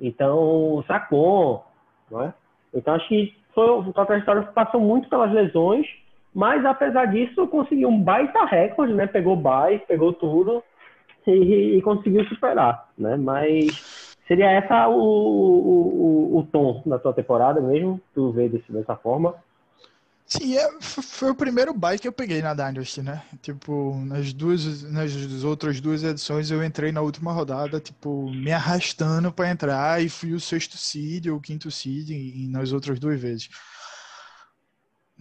Então, Sacon, não é? Então, acho que foi, a trajetória passou muito pelas lesões, mas apesar disso, conseguiu um baita recorde, né? Pegou bye, pegou tudo e, e conseguiu superar, né? Mas seria essa o, o, o, o tom da tua temporada mesmo? Tu vê desse, dessa forma? Sim, é, foi o primeiro bike que eu peguei na Dynasty, né? Tipo, nas duas, nas outras duas edições eu entrei na última rodada, tipo, me arrastando para entrar e fui o sexto seed ou o quinto seed e, e nas outras duas vezes.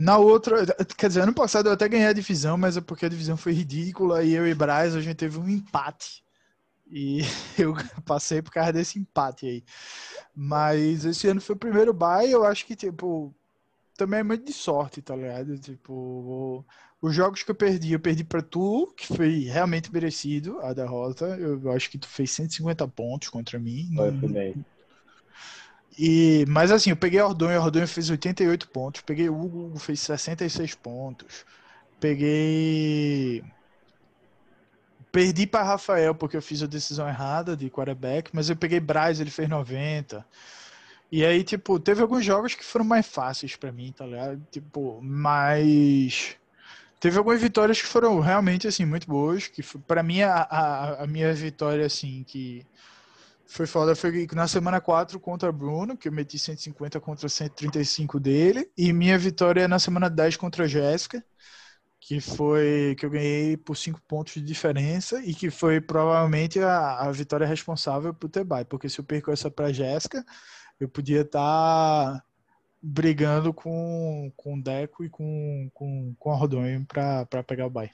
Na outra, quer dizer, ano passado eu até ganhei a divisão, mas é porque a divisão foi ridícula e eu e Braz a gente teve um empate. E eu passei por causa desse empate aí. Mas esse ano foi o primeiro bye, eu acho que, tipo, também é muito de sorte, tá ligado? Tipo, os jogos que eu perdi, eu perdi pra tu, que foi realmente merecido a derrota. Eu acho que tu fez 150 pontos contra mim. Foi, foi bem. E, mas assim, eu peguei Ordonho, Ordonho fez 88 pontos. Peguei Hugo, Hugo fez 66 pontos. Peguei. Perdi para Rafael porque eu fiz a decisão errada de quarterback, mas eu peguei Braz, ele fez 90. E aí, tipo, teve alguns jogos que foram mais fáceis para mim, tá ligado? Tipo, mas teve algumas vitórias que foram realmente assim muito boas, que para mim a, a, a minha vitória assim que foi foda foi na semana 4 contra Bruno, que eu meti 150 contra 135 dele, e minha vitória na semana 10 contra Jéssica, que foi que eu ganhei por 5 pontos de diferença e que foi provavelmente a, a vitória responsável ter bye, porque se eu perco essa para Jéssica, eu podia estar brigando com, com o Deco e com, com, com a Rodonho para pegar o bye.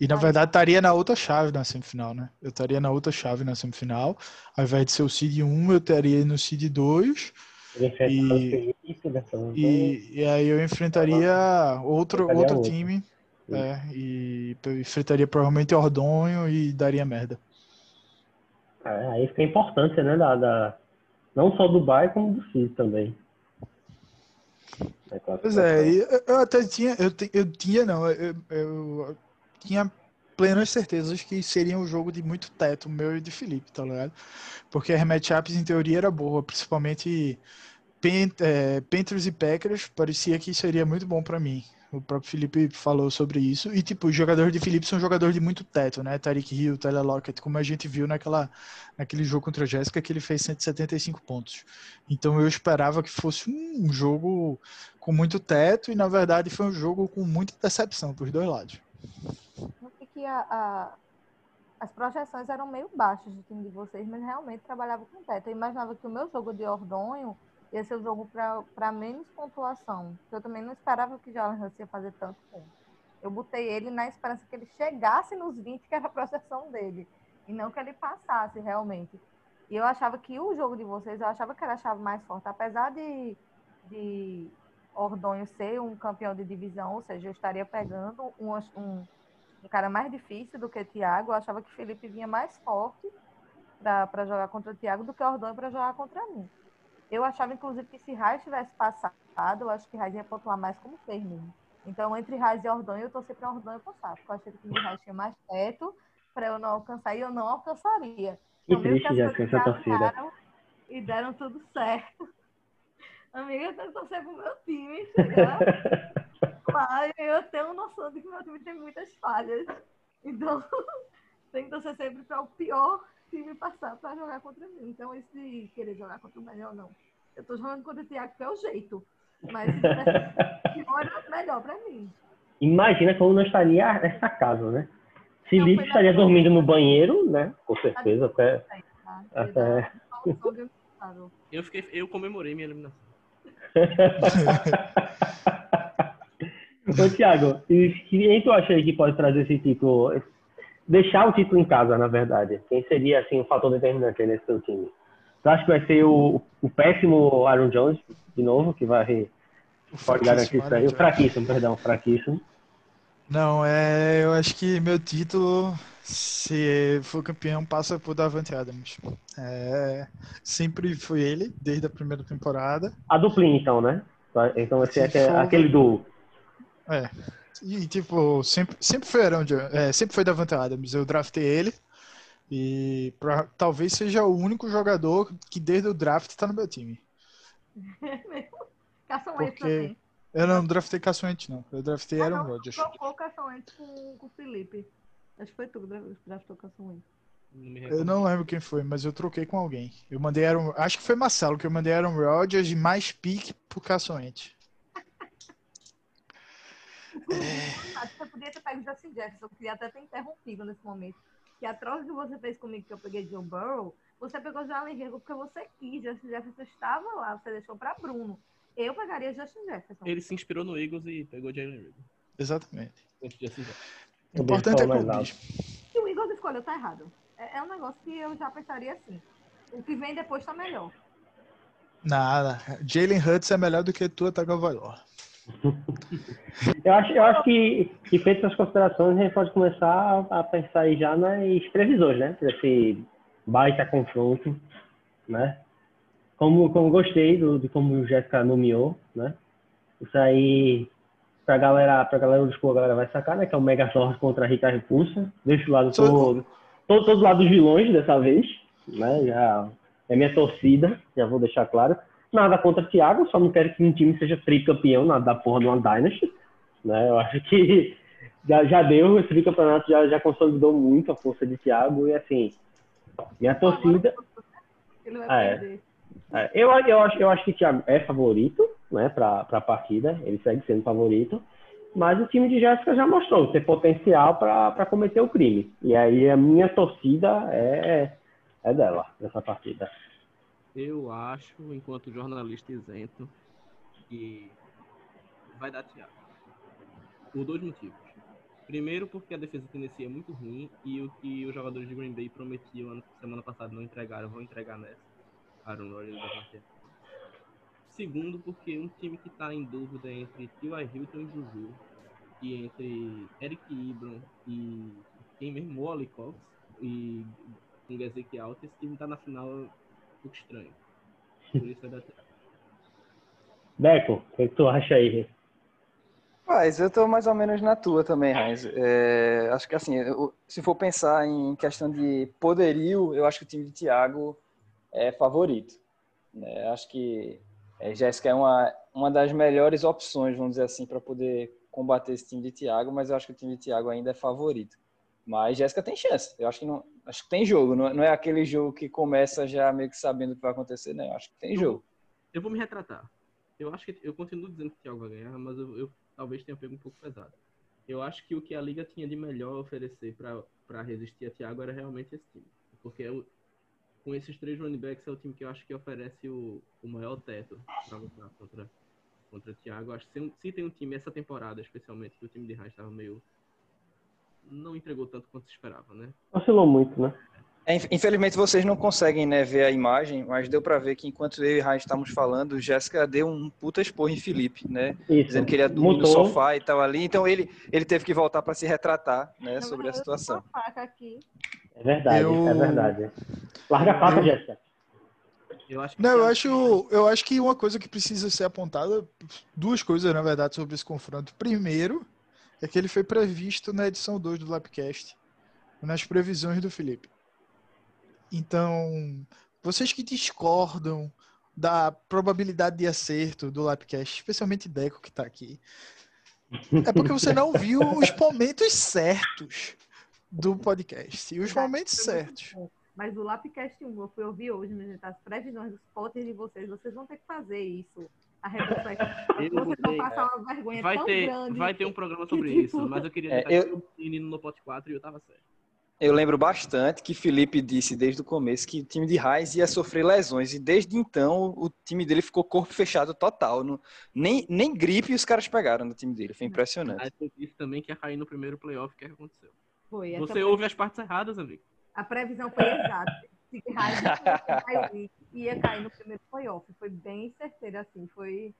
E na verdade estaria na outra chave na semifinal, né? Eu estaria na outra chave na semifinal. Ao invés de ser o seed 1, eu estaria no seed 2. E, e, e, aí eu enfrentaria outro, outro time. É, e enfrentaria provavelmente Ordonho e daria merda. É, aí fica a importância, né? Da, da, não só do Bayern, como do Cid também. É pois é, eu até tinha, eu, eu tinha não, eu, eu tinha plenas certezas que seria um jogo de muito teto, meu e de Felipe, tá ligado? Porque as matchups em teoria era boa, principalmente é, Panthers e Packers, parecia que seria muito bom para mim. O próprio Felipe falou sobre isso. E, tipo, os jogadores de Felipe são jogadores de muito teto, né? Tariq Hill, Tyler Lockett, como a gente viu naquela, naquele jogo contra a Jéssica, que ele fez 175 pontos. Então, eu esperava que fosse um jogo com muito teto, e, na verdade, foi um jogo com muita decepção para dois lados. Que a, a, as projeções eram meio baixas do time de vocês, mas realmente trabalhava com teto. Eu imaginava que o meu jogo de Ordonho ia ser o jogo para menos pontuação. Eu também não esperava que o Jalen Hurts ia fazer tanto ponto. Eu botei ele na esperança que ele chegasse nos 20, que era a projeção dele, e não que ele passasse realmente. E eu achava que o jogo de vocês, eu achava que era a chave mais forte, apesar de, de Ordonho ser um campeão de divisão, ou seja, eu estaria pegando um, um, um cara mais difícil do que Thiago, eu achava que Felipe vinha mais forte para jogar contra o Thiago do que Ordonho para jogar contra mim. Eu achava, inclusive, que se Raiz tivesse passado, eu acho que Raiz ia pontuar mais como fez mesmo. Então, entre Raiz e Ordonho, eu torci para Ordonho passar, porque eu achei que o Raiz tinha mais teto para eu não alcançar e eu não alcançaria. Que então, triste que essa torcida. E deram tudo certo. Amiga, eu tenho que torcer pro meu time chegar lá eu tenho noção de que meu time tem muitas falhas. Então, tem que torcer sempre para o pior time passar para jogar contra mim. Então, esse querer jogar contra o melhor, não. Eu tô jogando contra o Thiago, que é o jeito. Mas pior é melhor para mim. Imagina como não estaria essa casa, né? Felipe estaria dormindo no banheiro, né? Com certeza, até. até... Eu, fiquei, eu comemorei minha eliminação. Ô, Thiago, e quem tu acha aí que pode trazer esse título deixar o título em casa, na verdade? Quem seria assim o fator determinante nesse seu time? Tu acha que vai ser o, o péssimo Aaron Jones, de novo, que vai pode garantir isso aí? O fraquíssimo, perdão, fraquíssimo. Não, é, eu acho que meu título, se for campeão, passa por Davante Adams. É, sempre foi ele, desde a primeira temporada. A duplinha, então, né? Então, esse é aquele do. É, e, tipo, sempre, sempre foi Aaron é, sempre foi Davante Adams. Eu draftei ele. E pra, talvez seja o único jogador que desde o draft tá no meu time. Carson Wentz também. Eu não draftei Wentz, não. Eu draftei ah, Aaron Rodgers. trocou Wentz com, com o Felipe. Acho que foi tu que draftou Wentz. Eu não lembro quem foi, mas eu troquei com alguém. Eu mandei Aaron, acho que foi Marcelo que eu mandei Aaron Rodgers e mais pique pro Carson É... Você podia ter pego o Justin Jefferson, eu queria até ter interrompido nesse momento. Que a troca que você fez comigo, que eu peguei John Burrow, você pegou Jalen Hurts porque você quis. Justin Jefferson estava lá, você deixou para Bruno. Eu pegaria Justin Jefferson. Ele se inspirou no Eagles e pegou Jalen Hurts. Exatamente. O importante é clube. Se o Eagles escolheu, tá errado. É, é, um negócio que eu já pensaria assim. O que vem depois tá melhor. Nada. Jalen Hurts é melhor do que Tua Tagovailoa. Eu acho, eu acho que, que feitas as considerações, a gente pode começar a, pensar aí já nas previsões, né? Esse baita confronto, né? Como, como gostei do, de como o Jéssica nomeou, né? Isso aí, pra galera, pra galera do School, a galera vai sacar, né? Que é o Megazord contra a Rita Repulsa. Deixa o lado todo, todo, todo lado dos vilões dessa vez, né? Já é minha torcida, já vou deixar claro. Nada contra Thiago, só não quero que um time seja tricampeão na, da porra de uma Dynasty. Né? Eu acho que já, já deu, esse tricampeonato já, já consolidou muito a força de Thiago e assim, minha torcida. Ele vai é, perder. É, eu, eu, acho, eu acho que o Thiago é favorito né, para a partida, ele segue sendo favorito, mas o time de Jéssica já mostrou ter potencial para cometer o crime. E aí a minha torcida é, é dela, nessa partida. Eu acho, enquanto jornalista isento, que vai dar Thiago. Por dois motivos. Primeiro, porque a defesa do Tennessee é muito ruim e o que os jogadores de Green Bay prometiam semana passada não entregaram, vão entregar nessa. Aaron Rodgers da Segundo, porque um time que tá em dúvida entre T.Y. Hilton e Juju, e entre Eric Ibram e quem mesmo, Wally Cox e com Ezequiel, esse time tá na final pouco estranho. Por isso é da Deco, o que tu acha aí? Mas eu tô mais ou menos na tua também, Heinz. É, acho que assim, eu, se for pensar em questão de poderio, eu acho que o time de Thiago é favorito. Né? Acho que é, Jéssica é uma, uma das melhores opções, vamos dizer assim, para poder combater esse time de Thiago, mas eu acho que o time de Thiago ainda é favorito. Mas Jéssica tem chance. Eu acho que não, acho que tem jogo. Não é, não é aquele jogo que começa já meio que sabendo o que vai acontecer, né? Acho que tem jogo. Eu vou me retratar. Eu acho que eu continuo dizendo que Thiago vai ganhar, mas eu, eu talvez tenha pego um pouco pesado. Eu acho que o que a liga tinha de melhor oferecer para resistir a Thiago era realmente esse time, porque eu, com esses três running backs é o time que eu acho que oferece o, o maior teto para lutar contra contra o Thiago. Acho que se, se, tem um time essa temporada, especialmente, que o time de Raiz estava meio não entregou tanto quanto se esperava, né? Oscilou muito, né? É, infelizmente vocês não conseguem né, ver a imagem, mas deu para ver que enquanto eu e Raiz estávamos falando, Jéssica deu um puta esporro em Felipe, né? Isso. Dizendo que ele ia dormir no sofá e tal ali. Então ele, ele teve que voltar para se retratar né, sobre a situação. É verdade, eu... é verdade. Larga a faca, Jéssica. Eu acho não, eu acho, eu acho que uma coisa que precisa ser apontada, duas coisas, na verdade, sobre esse confronto. Primeiro, é que ele foi previsto na edição 2 do Lapcast, nas previsões do Felipe. Então, vocês que discordam da probabilidade de acerto do Lapcast, especialmente Deco que está aqui, é porque você não viu os momentos certos do podcast. E os momentos certos. Mas o Lapcast 1, eu fui ouvir hoje, né, as previsões dos potes de vocês, vocês vão ter que fazer isso. A vocês vão passar uma vergonha vai tão ter, grande. Vai ter um programa sobre que, isso, tipo... mas eu queria é, eu... menino no pote 4 e eu tava certo. Eu lembro bastante que Felipe disse desde o começo que o time de Raiz ia sofrer lesões e desde então o time dele ficou corpo fechado total. No, nem, nem gripe os caras pegaram no time dele, foi impressionante. Aí eu disse também que ia cair no primeiro playoff, o que, é aconteceu? Foi, Você ouve as partes erradas, amigo. A previsão foi exata. Se Raiz ia cair no primeiro playoff. Foi bem certeiro, assim, foi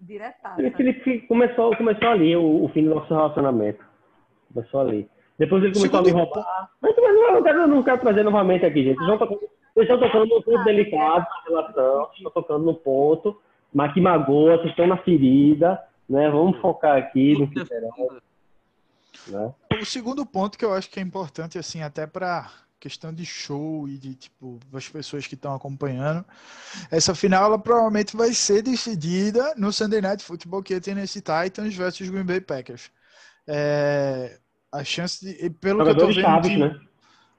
diretado. Felipe começou, começou ali o, o fim do nosso relacionamento. Começou ali. Depois ele começou Segundo... a me roubar. Mas, mas não, eu, quero, não quero trazer novamente aqui, gente. Vocês estão, tocando num ponto delicado na relação, vocês estão tocando num ponto mas que magoa, vocês estão na ferida, né? Vamos focar aqui no que será. Né? O segundo ponto que eu acho que é importante, assim, até para questão de show e de tipo as pessoas que estão acompanhando. Essa final ela provavelmente vai ser decidida no Sunday Night Football que é Tennessee Titans versus Green Bay Packers. É, a chance de pelo que eu tô vendo, chaves, o, time, né?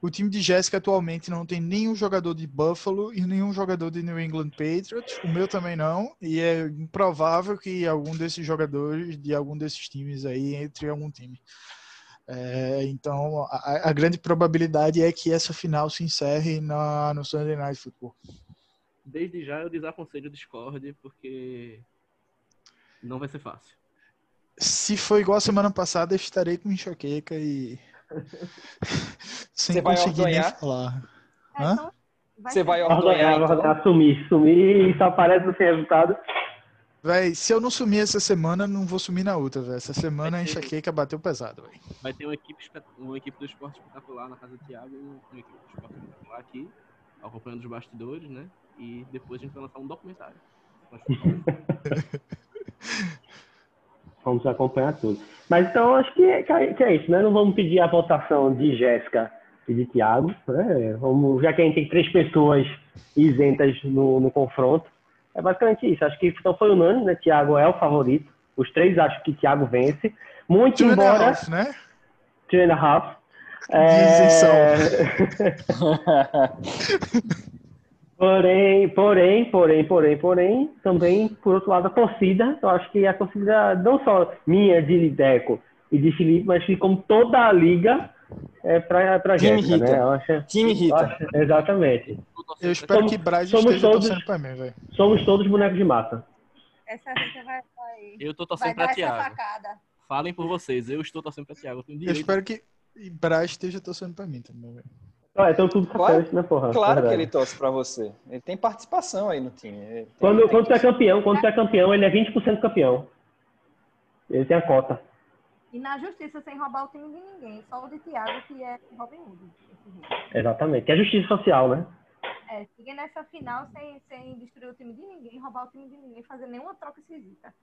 o time de Jéssica atualmente não tem nenhum jogador de Buffalo e nenhum jogador de New England Patriots. O meu também não, e é improvável que algum desses jogadores de algum desses times aí entre algum time. É, então, a, a, grande probabilidade é que essa final se encerre na, no Sunday Night Football. Desde já eu desaconselho o Discord, porque não vai ser fácil. Se for igual a semana passada, eu estarei com enxaqueca e. sem Você conseguir nem falar. É, então, Você vai ordenhar, então? sumir, sumir e só aparece no resultado. Véi, se eu não sumir essa semana, não vou sumir na outra, velho. Essa semana a enxaqueca bateu pesado, velho. Vai ter uma equipe, uma equipe do esporte espetacular na casa do Thiago e uma equipe do esporte espetacular aqui, acompanhando os bastidores, né? E depois a gente vai lançar um documentário. vamos acompanhar tudo. Mas então acho que é, que é isso, né? Não vamos pedir a votação de Jéssica e de Thiago, né? Vamos, já que a gente tem três pessoas isentas no, no confronto, é basicamente isso. Acho que então foi unânime, né? Thiago é o favorito. Os três acham que Thiago vence. Muito Two embora. Half, né? Two and a half. É... porém, porém, porém, porém, porém, também, por outro lado, a torcida, eu acho que a torcida, não só minha, de Deco e de Felipe, mas que como toda a liga, é pra, pra Time Jéssica, Rita. né? Eu acho, Time Rita. Acho, exatamente. Eu espero somos, que Braz esteja todos, torcendo pra mim, velho. Somos todos bonecos de massa. Essa Rita vai sair. Eu tô torcendo pra Thiago. Falem por vocês, eu estou torcendo pra Thiago. Eu, eu espero que Braz esteja torcendo pra mim também, velho. Ah, então tudo Claro- né, porra? Claro que ele torce pra você. Ele tem participação aí no time. Tem- Quando, tem quando tu é campeão, quando tu é campeão, ele é 20% campeão. Ele tem a cota. E na justiça, sem roubar o time de ninguém. Só o de Thiago, que é Robin Hood. Exatamente. Que é justiça social, né? É, cheguei nessa final sem, sem destruir o time de ninguém, roubar o time de ninguém, fazer nenhuma troca esquisita.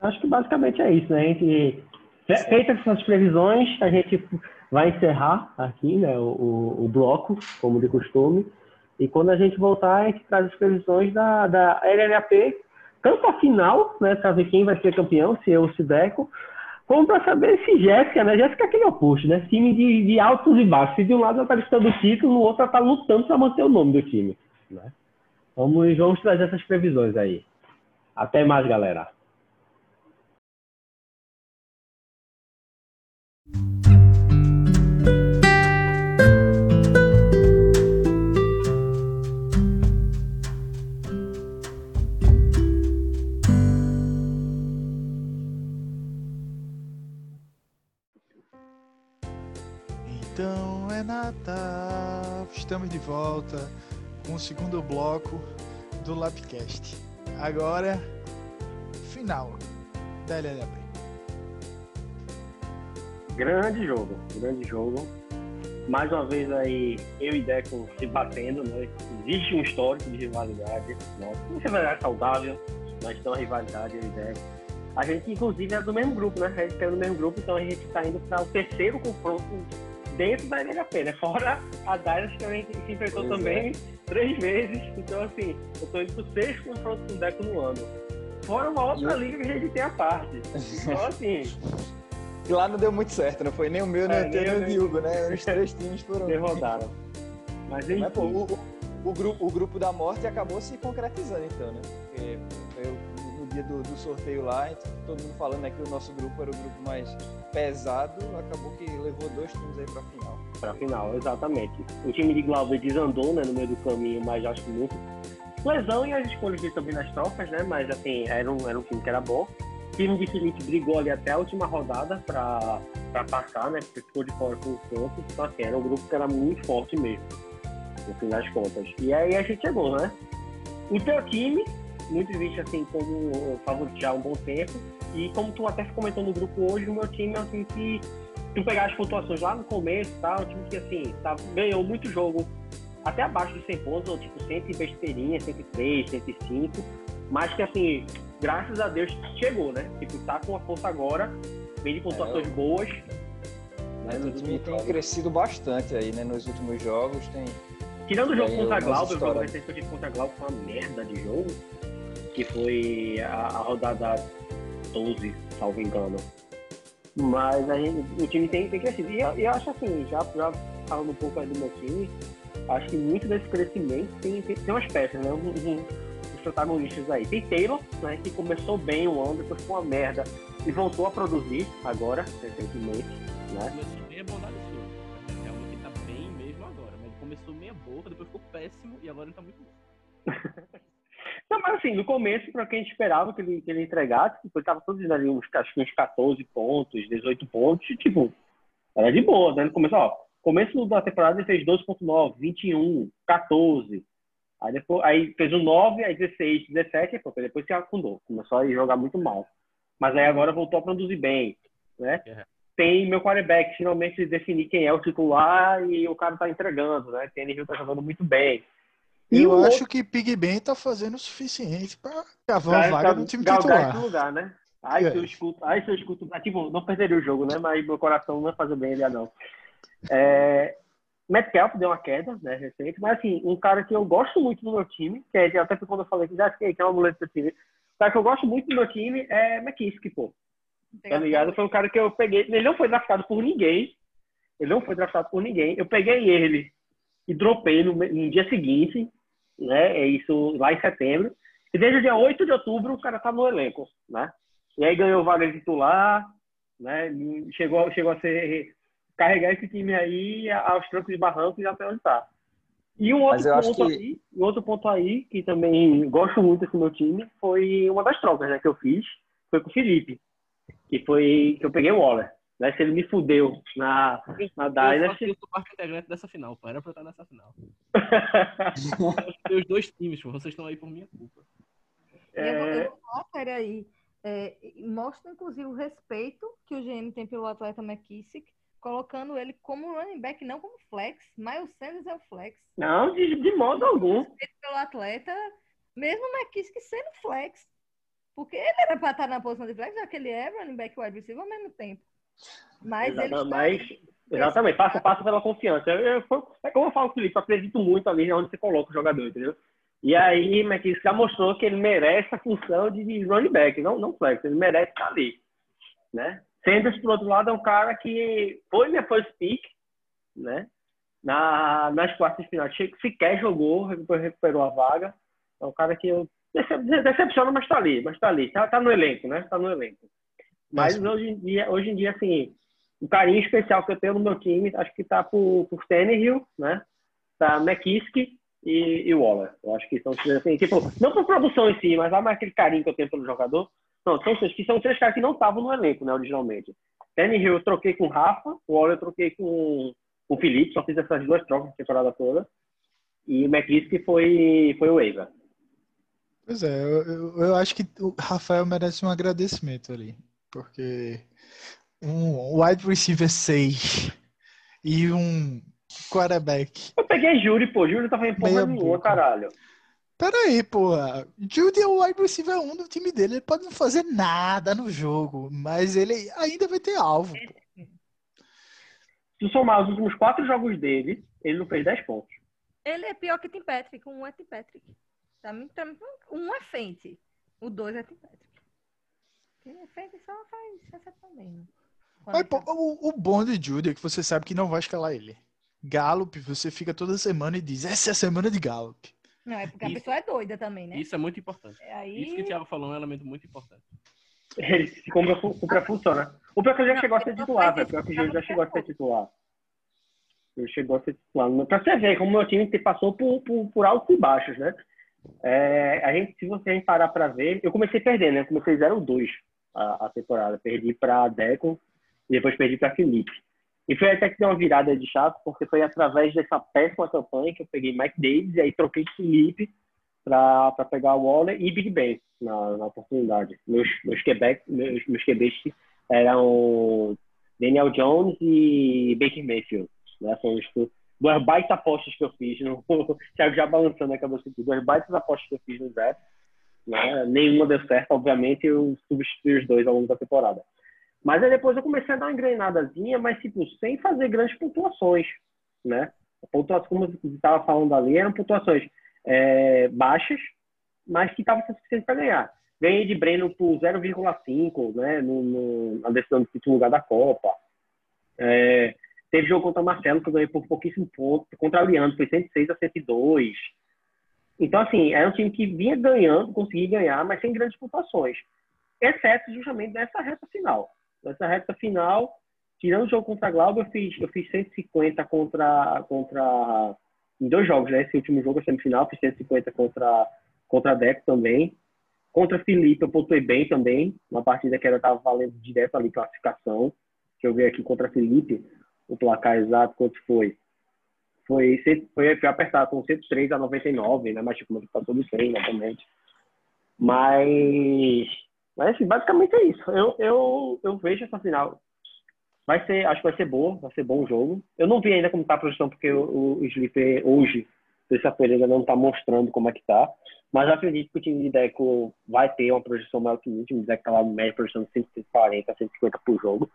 Acho que basicamente é isso, né? A gente, fe- feitas essas previsões, a gente vai encerrar aqui né, o, o, bloco, como de costume. E quando a gente voltar, a gente traz as previsões da, da LLAP, tanto a final, né, para ver quem vai ser campeão, se eu ou se Deco, como para saber se Jéssica, né? Jéssica é aquele oposto, né? Time de, de altos e baixos. Se de um lado ela está disputando o título, no outro ela está lutando para manter o nome do time. Né? Vamos, vamos trazer essas previsões aí. Até mais, galera. É Natal. Estamos de volta com o segundo bloco do Lapcast. Agora, final da LLAP. Grande jogo, grande jogo. Mais uma vez aí, eu e Deco se batendo, né? Existe um histórico de rivalidade, né? Uma rivalidade saudável, mas tem uma rivalidade, eu e Deco. A gente, inclusive, é do mesmo grupo, né? A gente é do mesmo grupo, então a gente está indo para o terceiro confronto dentro da LHP, né? Fora a Dynasty que a gente se enfrentou Pois também três vezes. Então, assim, eu tô indo pro sexto confronto com o Deco no ano. Fora uma outra E o- liga que a gente tem à parte. Então, assim, E lá não deu muito certo, não foi nem o meu, nem É, o teu, nem o o Diogo, né? Os três times foram. derrotaram. Mas, enfim, Mas, pô, o, o, o grupo, o grupo da morte acabou se concretizando, então, né? Porque dia do, do sorteio lá, todo mundo falando né, que o nosso grupo era o grupo mais pesado, acabou que levou dois times aí pra final. pra final, exatamente. O time de Glauber desandou né, no meio do caminho, mas acho que muito. Lesão e as escolhas dele também nas trocas, né? Mas assim, era um, era um time que era bom. O time de Felipe brigou ali até a última rodada pra passar, né? Porque ficou de fora com os pontos. Então, assim, era um grupo que era muito forte mesmo, no fim das contas. E aí a gente chegou, né? O teu time, muito visto assim como favorito já há um bom tempo. E como tu até comentou no grupo hoje, o meu time é um time que tu pegar as pontuações lá no começo, tá? Um time que, assim, tá, ganhou muito jogo até abaixo dos 100 pontos, ou tipo 100 e besteirinha, 103, 105, mas que, assim, graças a Deus chegou, né? Tipo, tá com a força agora, vem de pontuações É, boas. Né, Mas o time tem jogos. crescido bastante aí, né? Nos últimos jogos tem. Tirando o jogo contra a Glauber, o jogo recente eu contra a Glauber foi uma merda de jogo, que foi a, a rodada 12, salvo engano. Mas a gente, o time tem, tem crescido. E eu, eu acho assim, já, já falando um pouco aí do meu time, acho que muito desse crescimento tem, tem, tem umas peças, né? Um- um- os protagonistas aí. Tem Taylor, né, que começou bem o ano, depois foi uma merda e voltou a produzir agora, recentemente. Né? Começou bem é bondade sua. Realmente ele tá bem mesmo agora. Mas ele começou meia boca, depois ficou péssimo e agora ele tá muito bom. Não, mas assim, no começo, para quem esperava que ele, que ele entregasse, tipo, ele tava produzindo ali uns, acho que uns 14 pontos, 18 pontos, e, tipo, era de boa, né? No começo, ó, começo da temporada ele fez 12.9, 21, 14, aí depois, aí fez um 9, aí 16, 17, e depois se afundou, começou a jogar muito mal. Mas aí agora voltou a produzir bem, né? É. Tem meu quarterback, finalmente definir quem é o titular e o cara tá entregando, né? Tem tá jogando muito bem. E Eu acho que Pig Ben tá fazendo o suficiente pra cavar uma Pra- vaga pra no time titular. esse lugar, né? Ai, É. se eu escuto, ai, se eu escuto, ah, tipo, não perderia o jogo, né? Mas meu coração não vai fazer bem ele, não. É, Metcalf deu uma queda, né, recente, mas assim, um cara que eu gosto muito do meu time, que é, até quando eu falei que já sei que é uma muleta do time, o cara que eu gosto muito do meu time é McKissick, pô. Tá ligado? Foi um cara que eu peguei, ele não foi draftado por ninguém, ele não foi draftado por ninguém, eu peguei ele e dropei no, no dia seguinte, né, é isso lá em setembro, e desde o dia 8 de outubro o cara tá no elenco, né? E aí ganhou vaga de titular, né? Chegou, chegou a ser carregar esse time aí aos trancos e barrancos e até onde tá. E um outro ponto que- aí, um outro ponto aí que também gosto muito desse meu time foi uma das trocas, né, que eu fiz, foi com o Felipe, que foi que eu peguei o Waller, Né? Se ele me fudeu na, na Eu Dynasty. faço isso parte integrante dessa final, pô. Era pra eu estar nessa final. Os dois times, pô. Vocês estão aí por minha culpa. E eu vou, É, eu vou falar sério aí. É, e mostra, inclusive, o respeito que o GM tem pelo atleta McKissick, colocando ele como running back, não como flex. Miles Sanders é o flex. não, de, de modo algum. Respeito pelo atleta, mesmo o McKissick sendo flex. Porque ele era para estar na posição de flex, já que ele é running back e wide receiver ao mesmo tempo. Mas Exatamente, mas, exatamente, passa, passa pela confiança. Eu, eu- é como eu falo, Felipe, eu acredito muito ali onde você coloca o jogador, entendeu? E aí, McKissick já mostrou que ele merece a função de running back, não, não flex, ele merece estar ali, né? Sanders, por outro lado, é um cara que foi minha first pick, né? Na, nas quartas de final, sequer jogou, depois recuperou a vaga. É um cara que eu decep- decepciona, mas tá ali, mas tá ali, tá, tá no elenco, né? Tá no elenco. Mas hoje em dia, hoje em dia, assim, o carinho especial que eu tenho no meu time, acho que tá por, por Tannehill, né? Tá McKissick e, e Waller. Eu acho que são assim, tipo, não por produção em si, mas lá mais aquele carinho que eu tenho pelo jogador. Não, são, três- que são três caras que não estavam no elenco, né, originalmente. Tannehill eu troquei com o Rafa, o Waller eu troquei com, com o Felipe, só fiz essas duas trocas na temporada toda. E o McKissick foi, foi o waiver. Pois é, eu, eu, eu acho que o Rafael merece um agradecimento ali, porque um wide receiver 6 e um quarterback. Eu peguei Júri, pô. Júri tava em porra Meia nenhuma, caralho. Pera aí, porra. Judy é o wide receiver 1 do time dele. Ele pode não fazer nada no jogo, mas ele ainda vai ter alvo. pô. Se somar os últimos quatro jogos dele, ele não fez 10 pontos. Ele é pior que Tim Patrick. Um é Tim Patrick. Tá, tá, um é Fente. O dois é Tim Patrick. Quem só faz mesmo. Quando Mas, pô, tá- o, o bom de Judy é que você sabe que não vai escalar ele. Gallup, você fica toda semana e diz: essa é a semana de Gallup. Não, é porque a Isso- pessoa é doida também, né? Isso é muito importante. É Aí... Isso que o Thiago falou é um elemento muito importante. Ele se compra, a né? O pior é que ele já chegou a ser titular, velho. O pior que ele já chegou a ser titular. Ele chegou a ser titular. Pra você ver como o meu time passou por, por, por altos e baixos, né? É, a gente, se você parar pra ver, eu comecei perdendo, né? Eu comecei 0-2 a, a temporada. Perdi pra Deco e depois perdi pra Felipe. E foi até que deu uma virada de chato, porque foi através dessa péssima campanha que eu peguei Mike Davis e aí troquei Felipe para pegar o Waller e Big Ben na, na oportunidade. Meus, meus, Quebec, meus, meus QBs eram Daniel Jones e Baker Mayfield. Né? São os duas baita apostas que eu fiz. No, Thiago já balançando a cabeça aqui. Duas baitas apostas que eu fiz no draft. Né? Nenhuma deu certo, obviamente, eu substituí os dois ao longo da temporada. Mas aí depois eu comecei a dar uma engrenadazinha, mas tipo, sem fazer grandes pontuações, né? Pontuações, como eu estava falando ali, eram pontuações é, baixas, mas que estavam suficientes para ganhar. Ganhei de Breno por 0,5, né? No, no, na decisão do último lugar da Copa. É, teve jogo contra o Marcelo, que eu ganhei por pouquíssimo ponto. Contra o Leandro, foi 106 a 102. Então, assim, era um time que vinha ganhando, conseguia ganhar, mas sem grandes pontuações. Exceto justamente nessa reta final. Nessa reta final, tirando o jogo contra a Glauber, eu fiz, eu fiz 150 contra, contra. Em dois jogos, né? Esse último jogo, a semifinal, fiz 150 contra, contra a Deco também. Contra Felipe, eu pontuei bem também. Uma partida que era estava valendo direto ali classificação. Deixa eu ver aqui contra Felipe, o placar exato, quanto foi. Foi, foi, foi apertado, com 103 a 99, né? Mas tipo, passou do 100, novamente. Mas, mas assim, basicamente é isso. Eu, eu, eu vejo essa final. Vai ser, acho que vai ser boa, vai ser bom o jogo. Eu não vi ainda como tá a projeção, porque o, o Sleeper hoje, terça-feira, ainda não tá mostrando como é que tá. Mas acredito que o time de Deco vai ter uma projeção maior que o time. De Deco tá no médio, projeção de 140, 150 por jogo.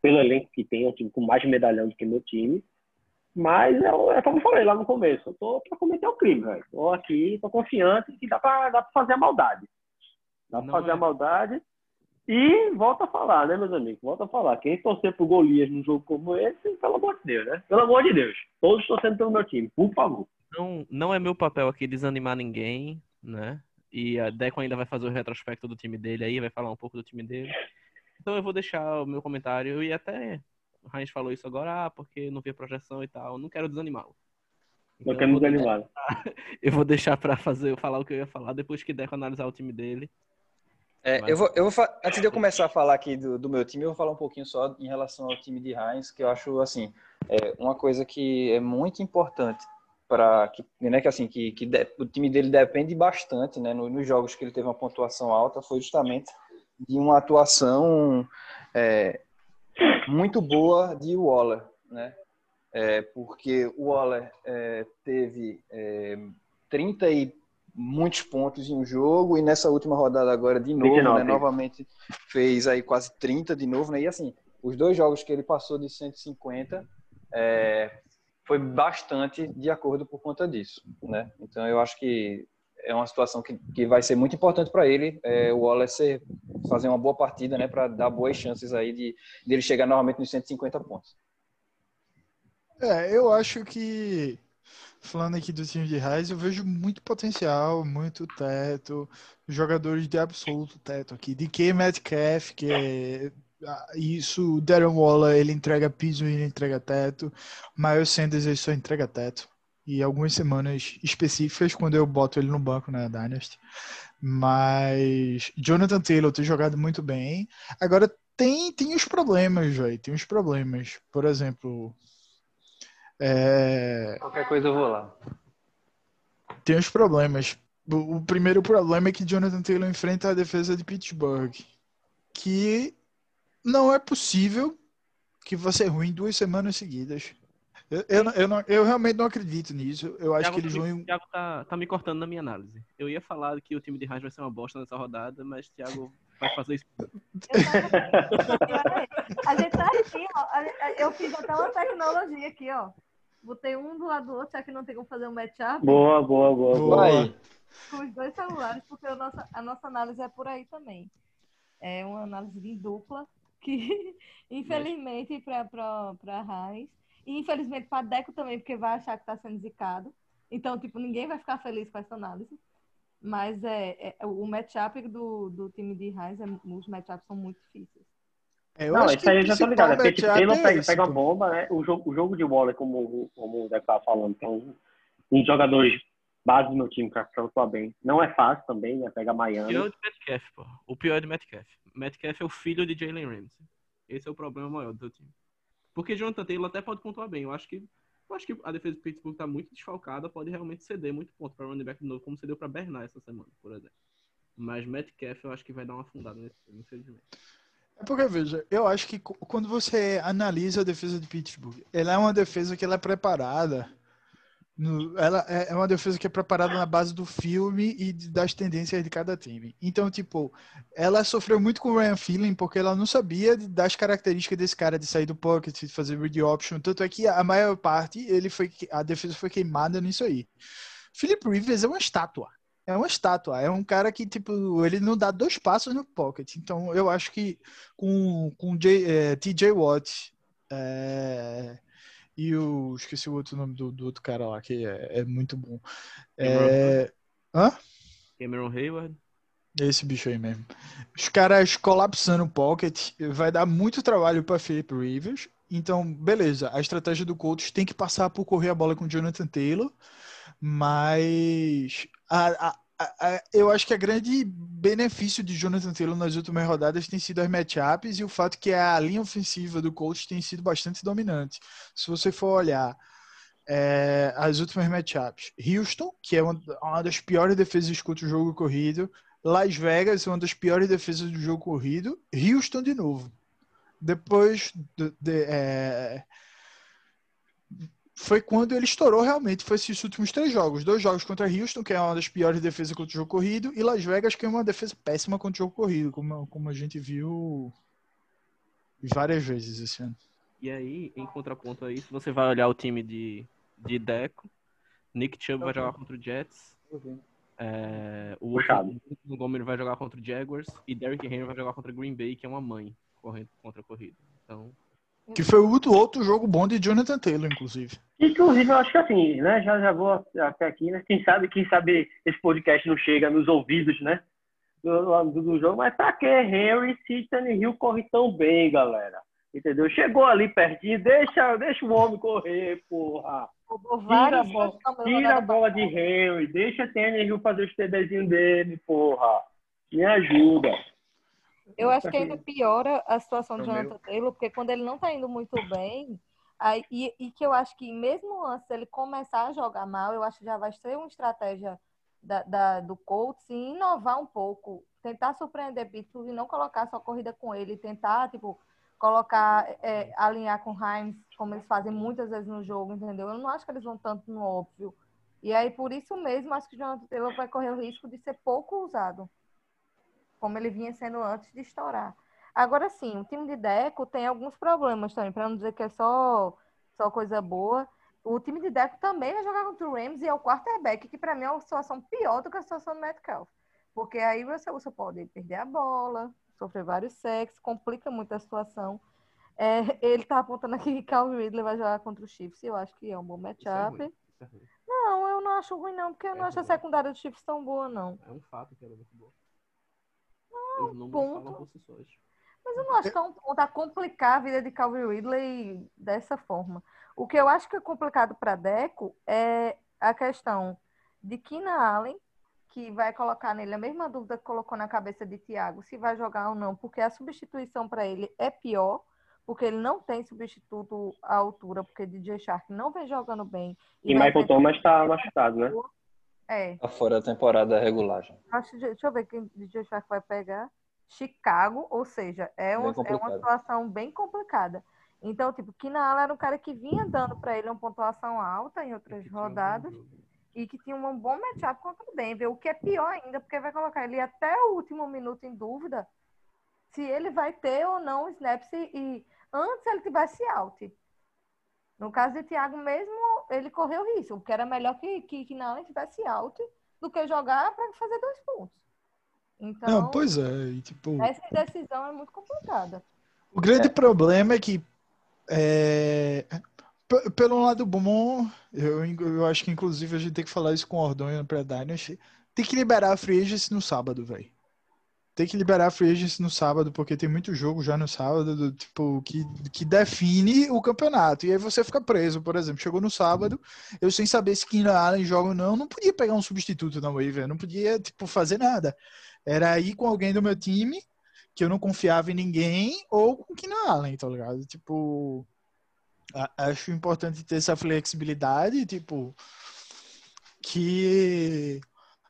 Pelo elenco que tem, é um time com mais medalhão do que meu time. Mas é, é como eu falei lá no começo, eu tô pra cometer o crime, velho. Tô aqui, tô confiante que dá pra, dá pra fazer a maldade. Dá pra Não fazer é. a maldade. E volta a falar, né, meus amigos? Volta a falar. Quem torcer pro Golias num jogo como esse, pelo amor de Deus, né? Pelo amor de Deus. Todos torcendo pelo meu time, por favor. Não, não é meu papel aqui desanimar ninguém, né? E a Deco ainda vai fazer o retrospecto do time dele aí, vai falar um pouco do time dele. Então eu vou deixar o meu comentário e até Heinz falou isso agora, ah, porque não vê projeção e tal. Não quero desanimá-lo. Não Então, quero eu, vou, desanimar. eu vou deixar pra fazer, falar o que eu ia falar depois que Deco analisar o time dele. É, eu vou, eu vou, antes de eu começar a falar aqui do, do, meu time, eu vou falar um pouquinho só em relação ao time de Heinz, que eu acho assim é uma coisa que é muito importante para que, né, que assim que, que de, o time dele depende bastante, né, nos, nos jogos que ele teve uma pontuação alta, foi justamente de uma atuação é, muito boa de Waller, né? É, porque o Waller é, teve é, 30 e muitos pontos em um jogo e nessa última rodada agora de novo, 29. né, novamente fez aí quase 30 de novo, né? E assim, os dois jogos que ele passou de 150 é, foi bastante de acordo por conta disso, né? Então eu acho que é uma situação que, que vai ser muito importante para ele, é, o Wallace fazer uma boa partida, né, para dar boas chances aí de, de ele chegar novamente nos 150 pontos. É, eu acho que falando aqui do time de Raiz, eu vejo muito potencial, muito teto, jogadores de absoluto teto aqui. De que Metcalf, que é ah, isso, Darren Waller, ele entrega piso e ele entrega teto. Miles Sanders, ele só entrega teto. E algumas semanas específicas, quando eu boto ele no banco na né, Dynasty. Mas Jonathan Taylor tem jogado muito bem. Agora tem, tem os problemas, velho. Tem os problemas. Por exemplo, é... Qualquer coisa eu vou lá. Tem os problemas. O, primeiro problema é que Jonathan Taylor enfrenta a defesa de Pittsburgh. Que não é possível que você ruim duas semanas seguidas. Eu, eu, eu, não, eu, realmente não acredito nisso. Eu acho Thiago que eles tá vão. O Thiago tá, tá, me cortando na minha análise. Eu ia falar que o time de Raj vai ser uma bosta nessa rodada, mas Thiago vai fazer isso. a gente tá aqui, ó. Eu fiz até uma tecnologia aqui, ó. Botei um do lado do outro, já que não tem como fazer um matchup. Boa, boa, boa. boa. Com os dois celulares, porque a nossa, a nossa análise é por aí também. É uma análise de dupla, que infelizmente para a Raiz, e infelizmente para Deco também, porque vai achar que está sendo zicado. Então, tipo, ninguém vai ficar feliz com essa análise. Mas é, é o matchup do, do time de Raiz, é, os matchups são muito difíceis. É, não, isso aí eu já tô ligado. É porque tipo, Taylor pega, pega uma bomba, né? O jogo, o jogo de Waller, como, como o Deco estava falando, tem um, um jogadores base do meu time para atuar bem. Não é fácil também, né? Pega Miami. O pior é de Metcalf, pô. O pior é de Metcalf. Metcalf é o filho de Jalen Ramsey. Esse é o problema maior do teu time. Porque Jonathan Taylor até pode pontuar bem. Eu acho que eu acho que a defesa do Pittsburgh está muito desfalcada, pode realmente ceder muito ponto para running back de novo, como cedeu para Bernard essa semana, por exemplo. Mas Metcalf eu acho que vai dar uma afundada nesse time, infelizmente. É porque, veja, eu acho que quando você analisa a defesa de Pittsburgh, ela é uma defesa que ela é preparada. No, ela é, é uma defesa que é preparada na base do filme e das tendências de cada time. Então, tipo, ela sofreu muito com o Ryan Feeling porque ela não sabia das características desse cara de sair do pocket, de fazer read option. Tanto é que a maior parte ele foi a defesa foi queimada nisso aí. Philip Rivers é uma estátua é uma estátua. É um cara que, tipo, ele não dá dois passos no pocket. Então, eu acho que com, com J, é, TJ Watt é, e o. Esqueci o outro nome do, do outro cara lá, que é, é muito bom. É, hã? Cameron Hayward. Esse bicho aí mesmo. Os caras colapsando o pocket vai dar muito trabalho para Felipe Rivers. Então, beleza. A estratégia do Colts tem que passar por correr a bola com o Jonathan Taylor. Mas a, a, eu acho que a grande benefício de Jonathan Taylor nas últimas rodadas tem sido as matchups e o fato que a linha ofensiva do coach tem sido bastante dominante. Se você for olhar é, as últimas matchups, Houston, que é uma, uma das piores defesas contra o jogo corrido, Las Vegas, uma das piores defesas do jogo corrido, Houston de novo. Depois de, de, é, foi quando ele estourou realmente. Foi esses últimos três jogos. Dois jogos contra Houston, que é uma das piores defesas contra o jogo corrido, e Las Vegas, que é uma defesa péssima contra o jogo corrido, como, como a gente viu várias vezes esse ano. E aí, em contraponto a isso, você vai olhar o time de, de Deco. Nick Chubb vai jogar contra o Jets. É, o Montgomery vai jogar contra o Jaguars. E Derrick Henry vai jogar contra o Green Bay, que é uma mãe correndo contra a corrida. Então, que foi outro, outro jogo bom de Jonathan Taylor, inclusive. Inclusive, eu acho que assim, né? Já, já vou até aqui, né? Quem sabe, quem sabe esse podcast não chega nos ouvidos, né? Do, do, do jogo, mas pra que Henry se Hill corre tão bem, galera? Entendeu? Chegou ali pertinho, deixa, deixa o homem correr, porra. Tira a bola, tira a bola de Henry, deixa Hill fazer os TDzinhos dele, porra. Me ajuda. Eu acho que ainda piora a situação do É o meu. Jonathan Taylor, porque quando ele não tá indo muito bem, aí, e, e que eu acho que mesmo antes dele começar a jogar mal, eu acho que já vai ser uma estratégia da, da- do Colts em inovar um pouco, tentar surpreender Pittsburgh e não colocar só corrida com ele, tentar, tipo, colocar, é, alinhar com Hines, como eles fazem muitas vezes no jogo, entendeu? Eu não acho que eles vão tanto no óbvio. E aí, por isso mesmo, acho que o Jonathan Taylor vai correr o risco de ser pouco usado como ele vinha sendo antes de estourar. Agora sim, o time de Deco tem alguns problemas também, para não dizer que é só, só coisa boa. O time de Deco também vai jogar contra o Rams e é o quarterback, que para mim é uma situação pior do que a situação do Metcalf. Porque aí você, você pode perder a bola, sofrer vários sacks, complica muito a situação. É, ele tá apontando aqui que Calvin Ridley vai jogar contra o Chiefs, e eu acho que é um bom é matchup. é ruim. não, eu não acho ruim não, porque eu É não acho a secundária do Chiefs tão boa não. É um fato que ela é muito boa. Os números ponto. falam por si sós. Mas eu não acho que é um ponto a complicar a vida de Calvin Ridley dessa forma. O que eu acho que é complicado para Deco é a questão de Keenan Allen, que vai colocar nele a mesma dúvida que colocou na cabeça de Thiago, se vai jogar ou não, porque a substituição para ele é pior, porque ele não tem substituto à altura, porque DJ Shark não vem jogando bem. E vai Michael Thomas tá machucado, né? É, Tá fora da temporada regular já. Acho, deixa eu ver quem DJ Shark vai pegar. Chicago, ou seja, é uma, é uma situação bem complicada. Então, tipo, Allen era um cara que vinha dando para ele uma pontuação alta em outras Que um rodadas e que tinha um bom matchup contra o Denver, o que é pior ainda, porque vai colocar ele até o último minuto em dúvida se ele vai ter ou não snaps e, e antes ele tivesse out. No caso de Thiago mesmo, ele correu risco, porque era melhor que, que, que tivesse out do que jogar para fazer dois pontos. Então, Não, pois é. e, tipo, essa decisão é muito complicada. o grande problema é que, é, pelo lado bom, eu, eu acho que inclusive a gente tem que falar isso com o Ordonho para Dynasty, tem que liberar a free agency no sábado, velho. Tem que liberar a free agency no sábado, porque tem muito jogo já no sábado, do, tipo, que, que define o campeonato. E aí você fica preso, por exemplo, chegou no sábado, eu sem saber se Keenan Allen joga ou não, não podia pegar um substituto na waiver, não podia, tipo, fazer nada. Era ir com alguém do meu time, que eu não confiava em ninguém, ou com Keenan Allen, tá ligado? Tipo, acho importante ter essa flexibilidade, tipo, que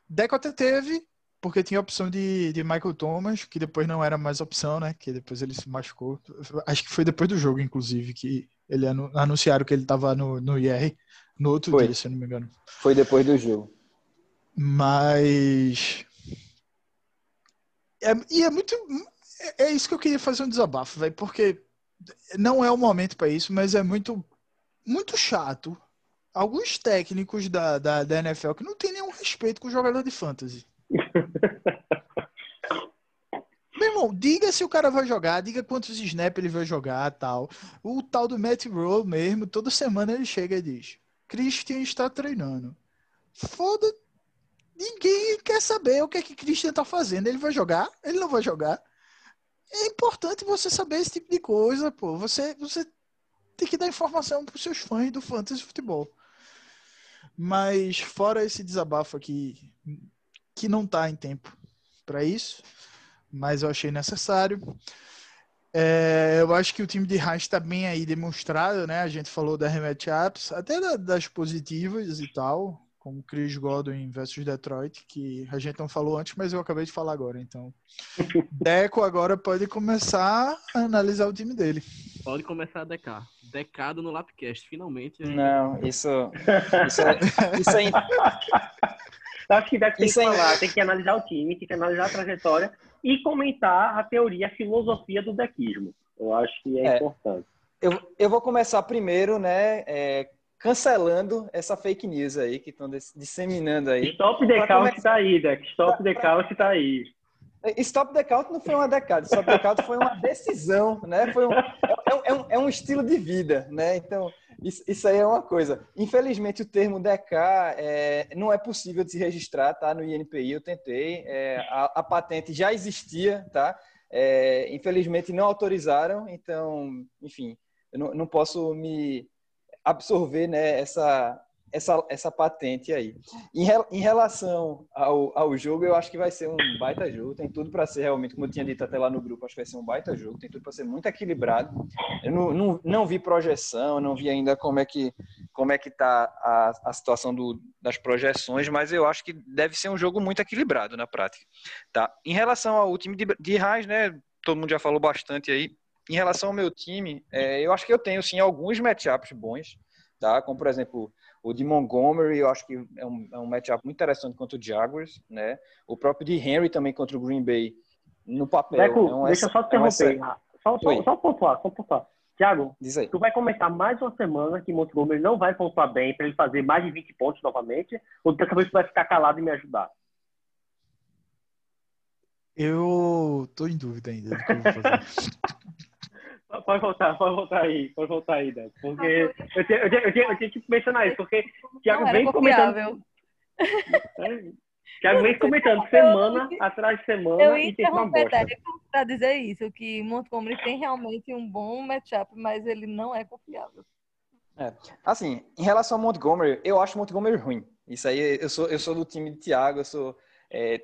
Deco até teve, porque tinha a opção de, de Michael Thomas, que depois não era mais opção, né? Que depois ele se machucou. Acho que foi depois do jogo, inclusive, que ele anu- anunciaram que ele tava no, no IR no outro Foi. dia, se eu não me engano. Foi depois do jogo. Mas. É, e é muito. É, é isso que eu queria fazer um desabafo, velho, porque não é o momento para isso, mas é muito, muito chato. Alguns técnicos da, da, da NFL que não tem nenhum respeito com o jogador de fantasy. Meu irmão, diga se o cara vai jogar, diga quantos snaps ele vai jogar tal. O tal do Matt Rowe mesmo, toda semana ele chega e diz: Christian está treinando. Foda. Ninguém quer saber o que é que Christian tá fazendo. Ele vai jogar? Ele não vai jogar? É importante você saber esse tipo de coisa, pô. Você, você tem que dar informação para os seus fãs do fantasy futebol. Mas fora esse desabafo aqui, que não tá em tempo para isso, mas eu achei necessário. É, eu acho que o time de Heinz está bem aí demonstrado, né? A gente falou da matchups, até da- das positivas e tal, como Chris Godwin versus Detroit, que a gente não falou antes, mas eu acabei de falar agora. Então, Deco agora pode começar a analisar o time dele. Pode começar a decar. Decado no Lapcast, finalmente. Não, isso, isso, é, isso é, Eu acho que deve ter que Isso aí- falar, tem que analisar o time, tem que analisar a trajetória e comentar a teoria, a filosofia do dequismo. Eu acho que é, É. importante. eu, eu vou começar primeiro, né, é, cancelando essa fake news aí que estão disseminando aí. Stop the count começar- tá aí, Deck. Stop the count tá aí. Stop the count não foi uma decada, stop the count foi uma decisão, né? Foi um, é, é um, é um estilo de vida, né? Então, isso, isso aí é uma coisa. Infelizmente, o termo DK é, não é possível de se registrar, tá? No INPI, eu tentei. é, a, a patente já existia, tá? É, infelizmente, não autorizaram, então, enfim, eu não, não posso me absorver, né? Essa, essa, essa patente aí. Em, em relação ao, ao jogo, eu acho que vai ser um baita jogo. Tem tudo para ser realmente, como eu tinha dito até lá no grupo, acho que vai ser um baita jogo. Tem tudo para ser muito equilibrado. Eu não, não, não vi projeção, não vi ainda como é que como é que tá a, a situação do, das projeções, mas eu acho que deve ser um jogo muito equilibrado na prática. Tá? Em relação ao time de, de Raiz, né? Todo mundo já falou bastante aí. Em relação ao meu time, é, eu acho que eu tenho sim alguns matchups bons, tá? Como por exemplo o de Montgomery, eu acho que é um, é um matchup muito interessante contra o Jaguars, né? O próprio de Henry também contra o Green Bay, no papel. Deco, é um deixa eu só te interromper. É só, só, só pontuar, só pontuar. Tiago, tu vai comentar mais uma semana que Montgomery não vai pontuar bem para ele fazer mais de 20 pontos novamente? Ou dessa vez tu vai ficar calado e me ajudar? Eu tô em dúvida ainda do que eu vou fazer. Pode voltar, pode voltar aí, pode voltar aí, Débora. Porque eu tinha, eu, tinha, eu, tinha, eu tinha que mencionar isso, porque o Thiago vem comentando. Thiago vem comentando semana eu, atrás de semana eu e tem uma bosta. para dizer isso, que Montgomery tem realmente um bom matchup, mas ele não é confiável. É. Assim, em relação a Montgomery, eu acho Montgomery ruim. Isso aí, eu sou, eu sou do time de Thiago, eu sou. É,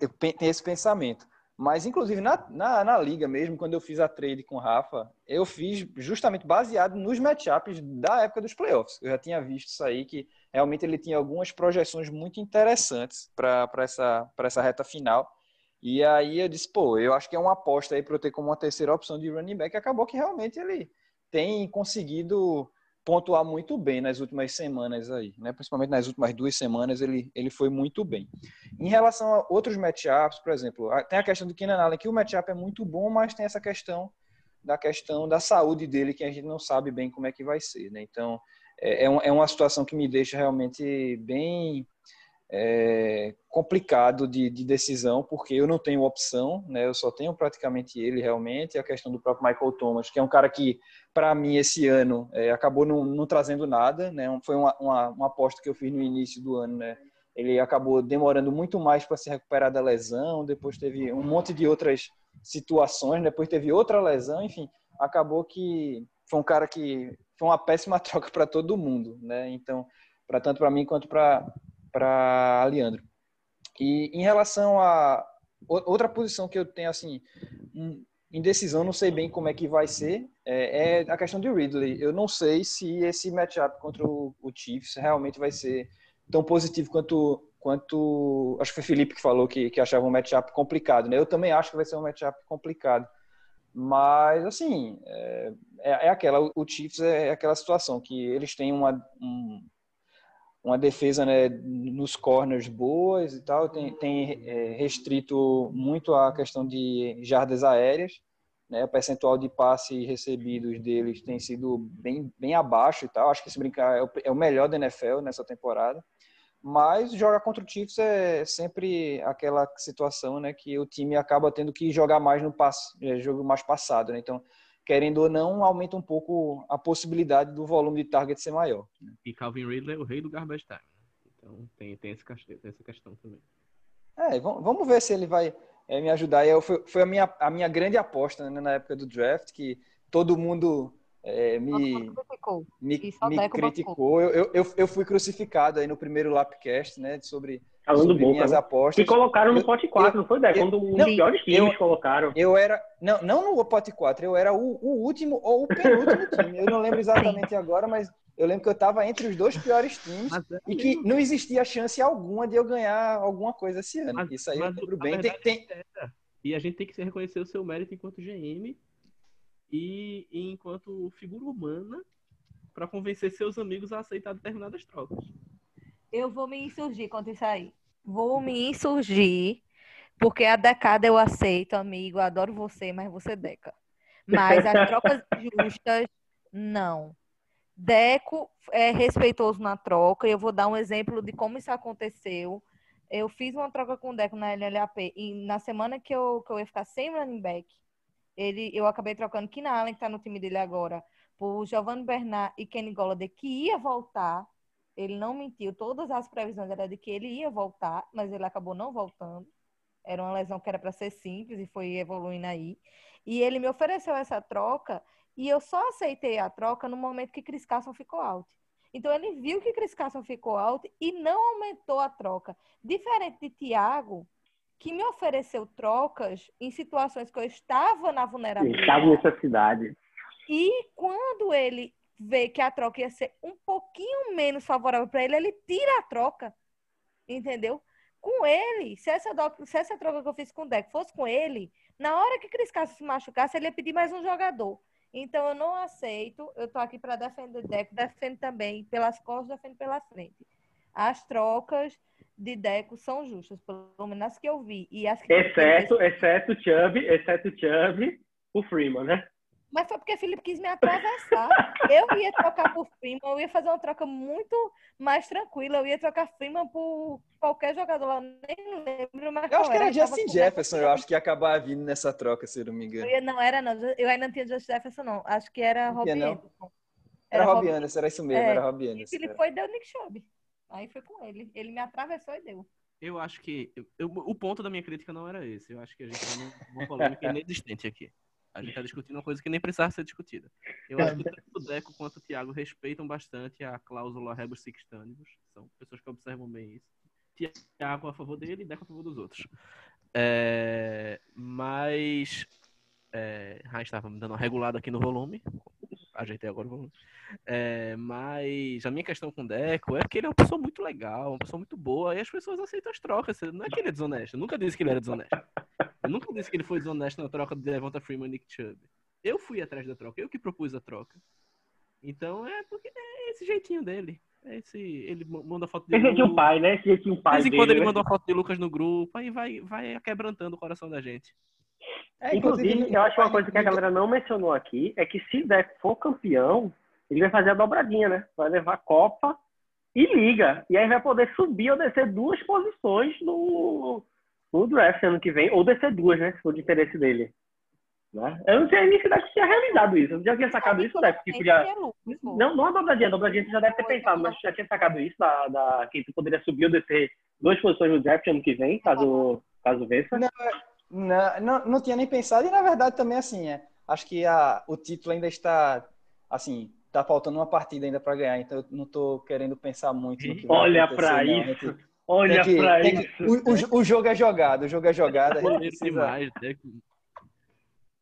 eu tenho esse pensamento. Mas, inclusive, na, na, na, liga mesmo, quando eu fiz a trade com o Rafa, eu fiz justamente baseado nos matchups da época dos playoffs. Eu já tinha visto isso aí, que realmente ele tinha algumas projeções muito interessantes para essa, essa reta final. E aí eu disse, pô, eu acho que é uma aposta aí para eu ter como uma terceira opção de running back. Acabou que realmente ele tem conseguido pontuar muito bem nas últimas semanas aí, né? Principalmente nas últimas duas semanas ele, ele foi muito bem. Em relação a outros matchups, por exemplo, tem a questão do Keenan Allen, que o matchup é muito bom, mas tem essa questão da questão da saúde dele que a gente não sabe bem como é que vai ser, né? Então é, é, é uma situação que me deixa realmente bem é, complicado de, de, decisão, porque eu não tenho opção, né? Eu só tenho praticamente ele realmente. A questão do próprio Michael Thomas, que é um cara que, para mim, esse ano é, acabou não, não, trazendo nada, né? Foi uma, uma, uma, aposta que eu fiz no início do ano, né? Ele acabou demorando muito mais para se recuperar da lesão, depois teve um monte de outras situações, depois teve outra lesão, enfim, acabou que foi um cara que foi uma péssima troca para todo mundo, né? Então, para tanto para mim quanto para para Leandro. E em relação a outra posição que eu tenho assim em decisão, não sei bem como é que vai ser, é, é a questão de Ridley. Eu não sei se esse matchup contra o, o, Chiefs realmente vai ser tão positivo quanto quanto acho que foi Felipe que falou que, que achava um matchup complicado, né? Eu também acho que vai ser um matchup complicado. Mas, assim, é, é, é aquela, o Chiefs é aquela situação que eles têm uma, um, uma defesa né, nos corners boas e tal, tem, tem é, restrito muito a questão de jardas aéreas, né, o percentual de passes recebidos deles tem sido bem, bem abaixo e tal, acho que se brincar é o, é o melhor da NFL nessa temporada, mas jogar contra o Chiefs é sempre aquela situação né, que o time acaba tendo que jogar mais no passo, é, jogo mais passado, né, então querendo ou não, aumenta um pouco a possibilidade do volume de target ser maior. E Calvin Ridley é o rei do garbage time. Né? Então tem, tem, esse, tem essa questão também. É, vamos ver se ele vai é, me ajudar. Eu, foi, foi a, minha, a minha grande aposta né, na época do draft, que todo mundo é, me, me, me criticou. Eu, eu, eu fui crucificado aí no primeiro Lapcast, né, sobre Falando sobre minhas né? apostas. E colocaram no pote 4, eu, não foi, Dé? Quando um dos piores times eu, colocaram. Eu era, não, não no pote 4, eu era o, o último ou o penúltimo time. Eu não lembro exatamente agora, mas eu lembro que eu estava entre os dois piores times é e que não existia chance alguma de eu ganhar alguma coisa esse ano. Mas, Isso aí eu lembro bem. Tem, tem... É e a gente tem que reconhecer o seu mérito enquanto GM e, e enquanto figura humana para convencer seus amigos a aceitar determinadas trocas. Eu vou me insurgir contra isso aí. Vou me insurgir, porque a decada eu aceito, amigo. Adoro você, mas você deca. Mas as trocas justas, não. Deco é respeitoso na troca. Eu vou dar um exemplo de como isso aconteceu. Eu fiz uma troca com o Deco na LLAP e na semana que eu, que eu ia ficar sem running back, ele, eu acabei trocando Kina Allen, que está no time dele agora, por Giovanni Bernard e Kenny Golladay, que ia voltar ele não mentiu. Todas as previsões eram de que ele ia voltar, mas ele acabou não voltando. Era uma lesão que era para ser simples e foi evoluindo aí. E ele me ofereceu essa troca e eu só aceitei a troca no momento que Chris Carson ficou out. Então ele viu que Chris Carson ficou alto e não aumentou a troca. Diferente de Thiago, que me ofereceu trocas em situações que eu estava na vulnerabilidade. Estava em necessidade. E quando ele vê que a troca ia ser um pouquinho menos favorável para ele, ele tira a troca. Entendeu? Com ele, se essa, do... se essa troca que eu fiz com o Deco fosse com ele, na hora que Cris Castro se machucasse, ele ia pedir mais um jogador. Então eu não aceito, eu tô aqui para defender o Deco, defendo também pelas costas, defendo pela frente. As trocas de Deco são justas, pelo menos as que eu vi. E as que exceto, exceto o Chubb, exceto o Chubb, o Freeman, né? Mas foi porque Felipe quis me atravessar. eu ia trocar por Freeman, eu ia fazer uma troca muito mais tranquila. Eu ia trocar Freeman por qualquer jogador lá, nem lembro mais Eu acho que era, era Justin Jefferson, eu acho que ia acabar vindo nessa troca, se eu não me engano. Ia, não, era não. Eu ainda não tinha Justin Jefferson, não. Acho que era Robbie Anderson. Era, era Robbie Anderson, era isso mesmo, é, era Robbie Anderson. E ele foi e deu Nick Chubb. Aí foi com ele. Ele me atravessou e deu. Eu acho que. Eu, o ponto da minha crítica não era esse. Eu acho que a gente tá numa polêmica inexistente aqui. A gente está discutindo uma coisa que nem precisava ser discutida. Eu acho que tanto o Deco quanto o Thiago respeitam bastante a cláusula rebus sixtânibus. São pessoas que observam bem isso. Thiago a favor dele e Deco a favor dos outros. É, mas. É, gente estava me dando uma regulada aqui no volume. Ajeitei agora volume. É, mas a minha questão com o Deco é que ele é uma pessoa muito legal, uma pessoa muito boa, e as pessoas aceitam as trocas. Não é que ele é desonesto. Eu nunca disse que ele era desonesto. Eu nunca disse que ele foi desonesto na troca de Devonta Freeman e Nick Chubb. Eu fui atrás da troca, eu que propus a troca. Então é porque é esse jeitinho dele. É esse, ele manda foto de Esse jeitinho pai, né? Esse jeitinho pai. De vez em quando ele né? manda uma foto de Lucas no grupo, aí vai, vai quebrantando o coração da gente. É, inclusive, eu acho uma coisa que a galera não mencionou aqui é que se Deck for campeão, ele vai fazer a dobradinha, né? Vai levar a Copa e Liga. E aí vai poder subir ou descer duas posições no, no draft ano que vem, ou descer duas, né? Se for de interesse dele. Né? Eu não sei nem se Deco tinha realizado isso. Eu já tinha sacado isso, Deco, que podia. Não, não a dobradinha, a dobradinha você já deve ter pensado, mas já tinha sacado isso da, da... que tu poderia subir ou descer duas posições no draft ano que vem, caso, caso vença. Não, não, não, não tinha nem pensado, e na verdade também assim, é, acho que a, o título ainda está assim, tá faltando uma partida ainda para ganhar, então eu não estou querendo pensar muito no que Olha para isso. Olha para isso. O, o, o, jogo é jogado, o jogo é jogado. Precisa...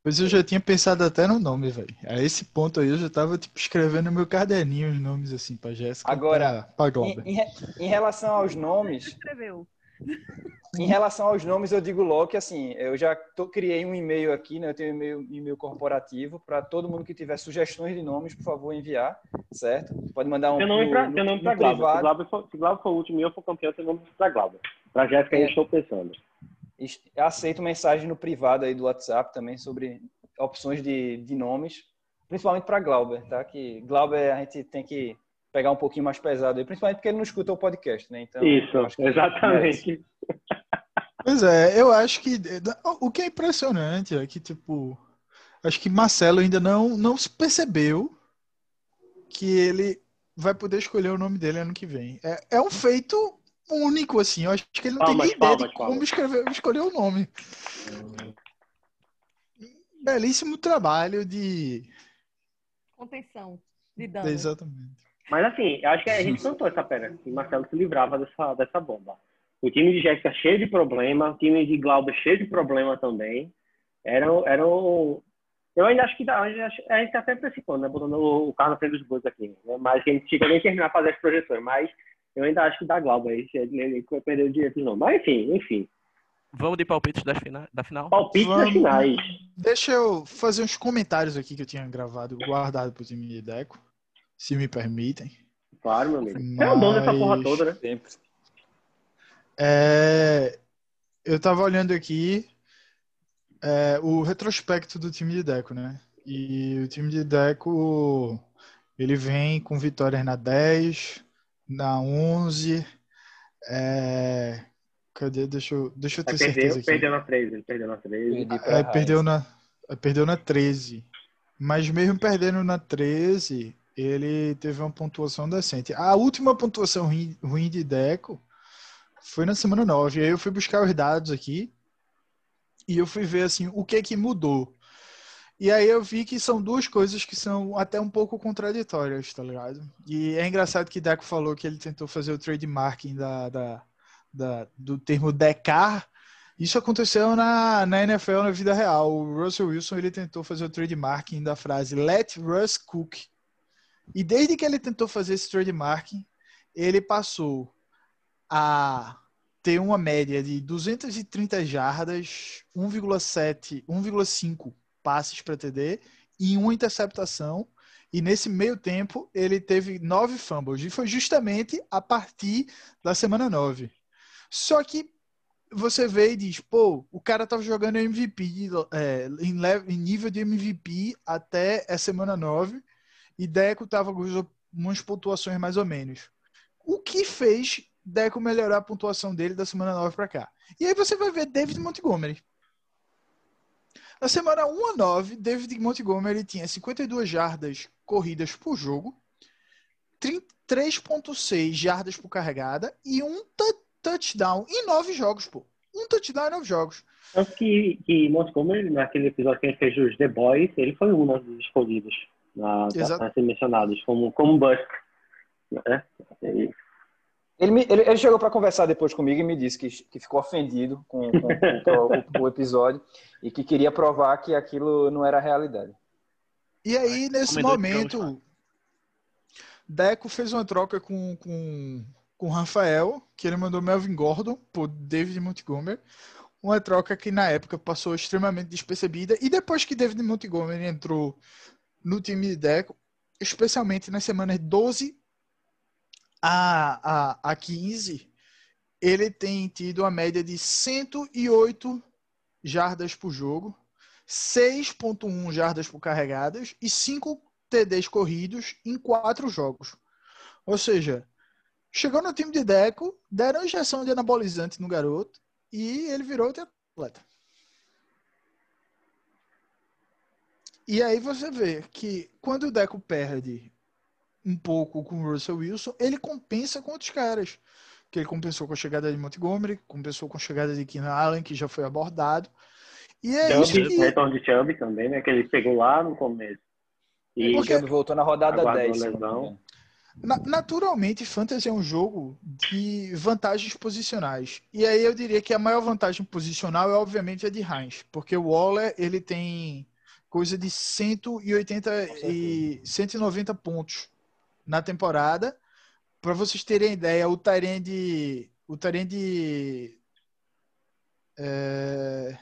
Pois eu já tinha pensado até no nome, velho. A esse ponto aí eu já tava tipo, escrevendo no meu caderninho os nomes assim pra Jéssica. Agora, pra, pra em, em, em, relação aos nomes. Escreveu. Em relação aos nomes, eu digo logo que assim, eu já tô, criei um e-mail aqui, né? Eu tenho um e-mail, e-mail corporativo para todo mundo que tiver sugestões de nomes, por favor, enviar, certo? Pode mandar um. Tem nome para nome para Glauber. Se Glauber for o último e eu for campeão, tem nome para Glauber. Para Jéssica, é. eu estou pensando. Aceito mensagem no privado aí do WhatsApp também sobre opções de, de nomes, principalmente para Glauber, tá? Que Glauber a gente tem que pegar um pouquinho mais pesado aí, principalmente porque ele não escuta o podcast, né? Então, Isso, exatamente. Pois é, eu acho que o que é impressionante é que, tipo, acho que Marcelo ainda não, não se percebeu que ele vai poder escolher o nome dele ano que vem. É, é um feito único, assim. Eu acho que ele não palmas, tem nem palmas, ideia de palmas. como escrever, escolher o nome. Belíssimo trabalho de contenção de dano. Exatamente. Mas assim, eu acho que a gente cantou essa pedra, que Marcelo se livrava dessa, dessa bomba. O time de Jéssica cheio de problema, o time de Glauber cheio de problema também. Era, era Eu ainda acho que a gente está sempre antecipando, né? Botando o carro na frente dos bois aqui. Né? Mas a gente chega nem terminar a fazer as projeções. Mas eu ainda acho que dá Glauber aí. Ele vai perder o direito de novo. Mas enfim, enfim. Vamos de palpites da, fina... da final? Palpites Vamos... das finais. Deixa eu fazer uns comentários aqui que eu tinha gravado, guardado para o time de Deco, se me permitem. Claro, meu amigo. Mas... É o dono dessa porra toda, né? Sempre. É, eu tava olhando aqui é, o retrospecto do time de Deco, né? E o time de Deco, ele vem com vitórias na 10, na 11, é... Cadê? Deixa eu, deixa eu ter perdeu, certeza aqui. Perdeu na 13, ele perdeu na 13. É, perdeu, na, perdeu na 13. Mas mesmo perdendo na 13, ele teve uma pontuação decente. A última pontuação ruim, de Deco foi na semana 9. Aí eu fui buscar os dados aqui e eu fui ver assim o que é que mudou. E aí eu vi que são duas coisas que são até um pouco contraditórias, tá ligado? E é engraçado que Deco falou que ele tentou fazer o trademarking da, da, da, do termo decar. Isso aconteceu na, na NFL na vida real. O Russell Wilson ele tentou fazer o trademarking da frase Let Russ cook. E desde que ele tentou fazer esse trademarking, ele passou a ter uma média de 230 jardas, 1,7, 1,5 passes para TD e uma interceptação. E nesse meio tempo, ele teve nove fumbles. E foi justamente a partir da semana 9. Só que você vê e diz, pô, o cara tava jogando MVP é, em, nível de MVP até a semana 9 e Deco tava com umas pontuações mais ou menos. O que fez Deco melhorar a pontuação dele da semana 9 para cá? E aí você vai ver David Montgomery. Na semana 1 a 9, David Montgomery tinha 52 jardas corridas por jogo, 3.6 jardas por carregada e um touchdown em 9 jogos, pô. Um touchdown em 9 jogos. Tanto que, que Montgomery, naquele episódio que a gente fez dos The Boys, ele foi um dos escolhidos na, para ser mencionados como, como Busk. Né? E, ele, me, ele, ele, chegou para conversar depois comigo e me disse que, que ficou ofendido com, com, com o, o, episódio e que queria provar que aquilo não era realidade. E aí, nesse momento, Deco fez uma troca com, com, com o Rafael, que ele mandou Melvin Gordon por David Montgomery. Uma troca que na época passou extremamente despercebida. E depois que David Montgomery entrou no time de Deco, especialmente nas semanas 12 a, a, a 15, ele tem tido uma média de 108 jardas por jogo, 6.1 jardas por carregadas e 5 TDs corridos em quatro jogos. Ou seja, chegou no time de Deco, deram injeção de anabolizante no garoto e ele virou outro atleta. E aí você vê que quando o Deco perde um pouco com o Russell Wilson, ele compensa com outros caras. Que ele compensou com a chegada de Montgomery, compensou com a chegada de Keenan Allen, que já foi abordado. E é Chubb, isso que... retorno de Chubb também, né? Que ele pegou lá no começo. E Porque... Chubb voltou na rodada 10. Na, naturalmente, Fantasy é um jogo de vantagens posicionais. E aí eu diria que a maior vantagem posicional é, obviamente, a de Heinz. Porque o Waller, ele tem coisa de 180 e 190 pontos na temporada. Para vocês terem ideia, o Tyrande o Tyrande é,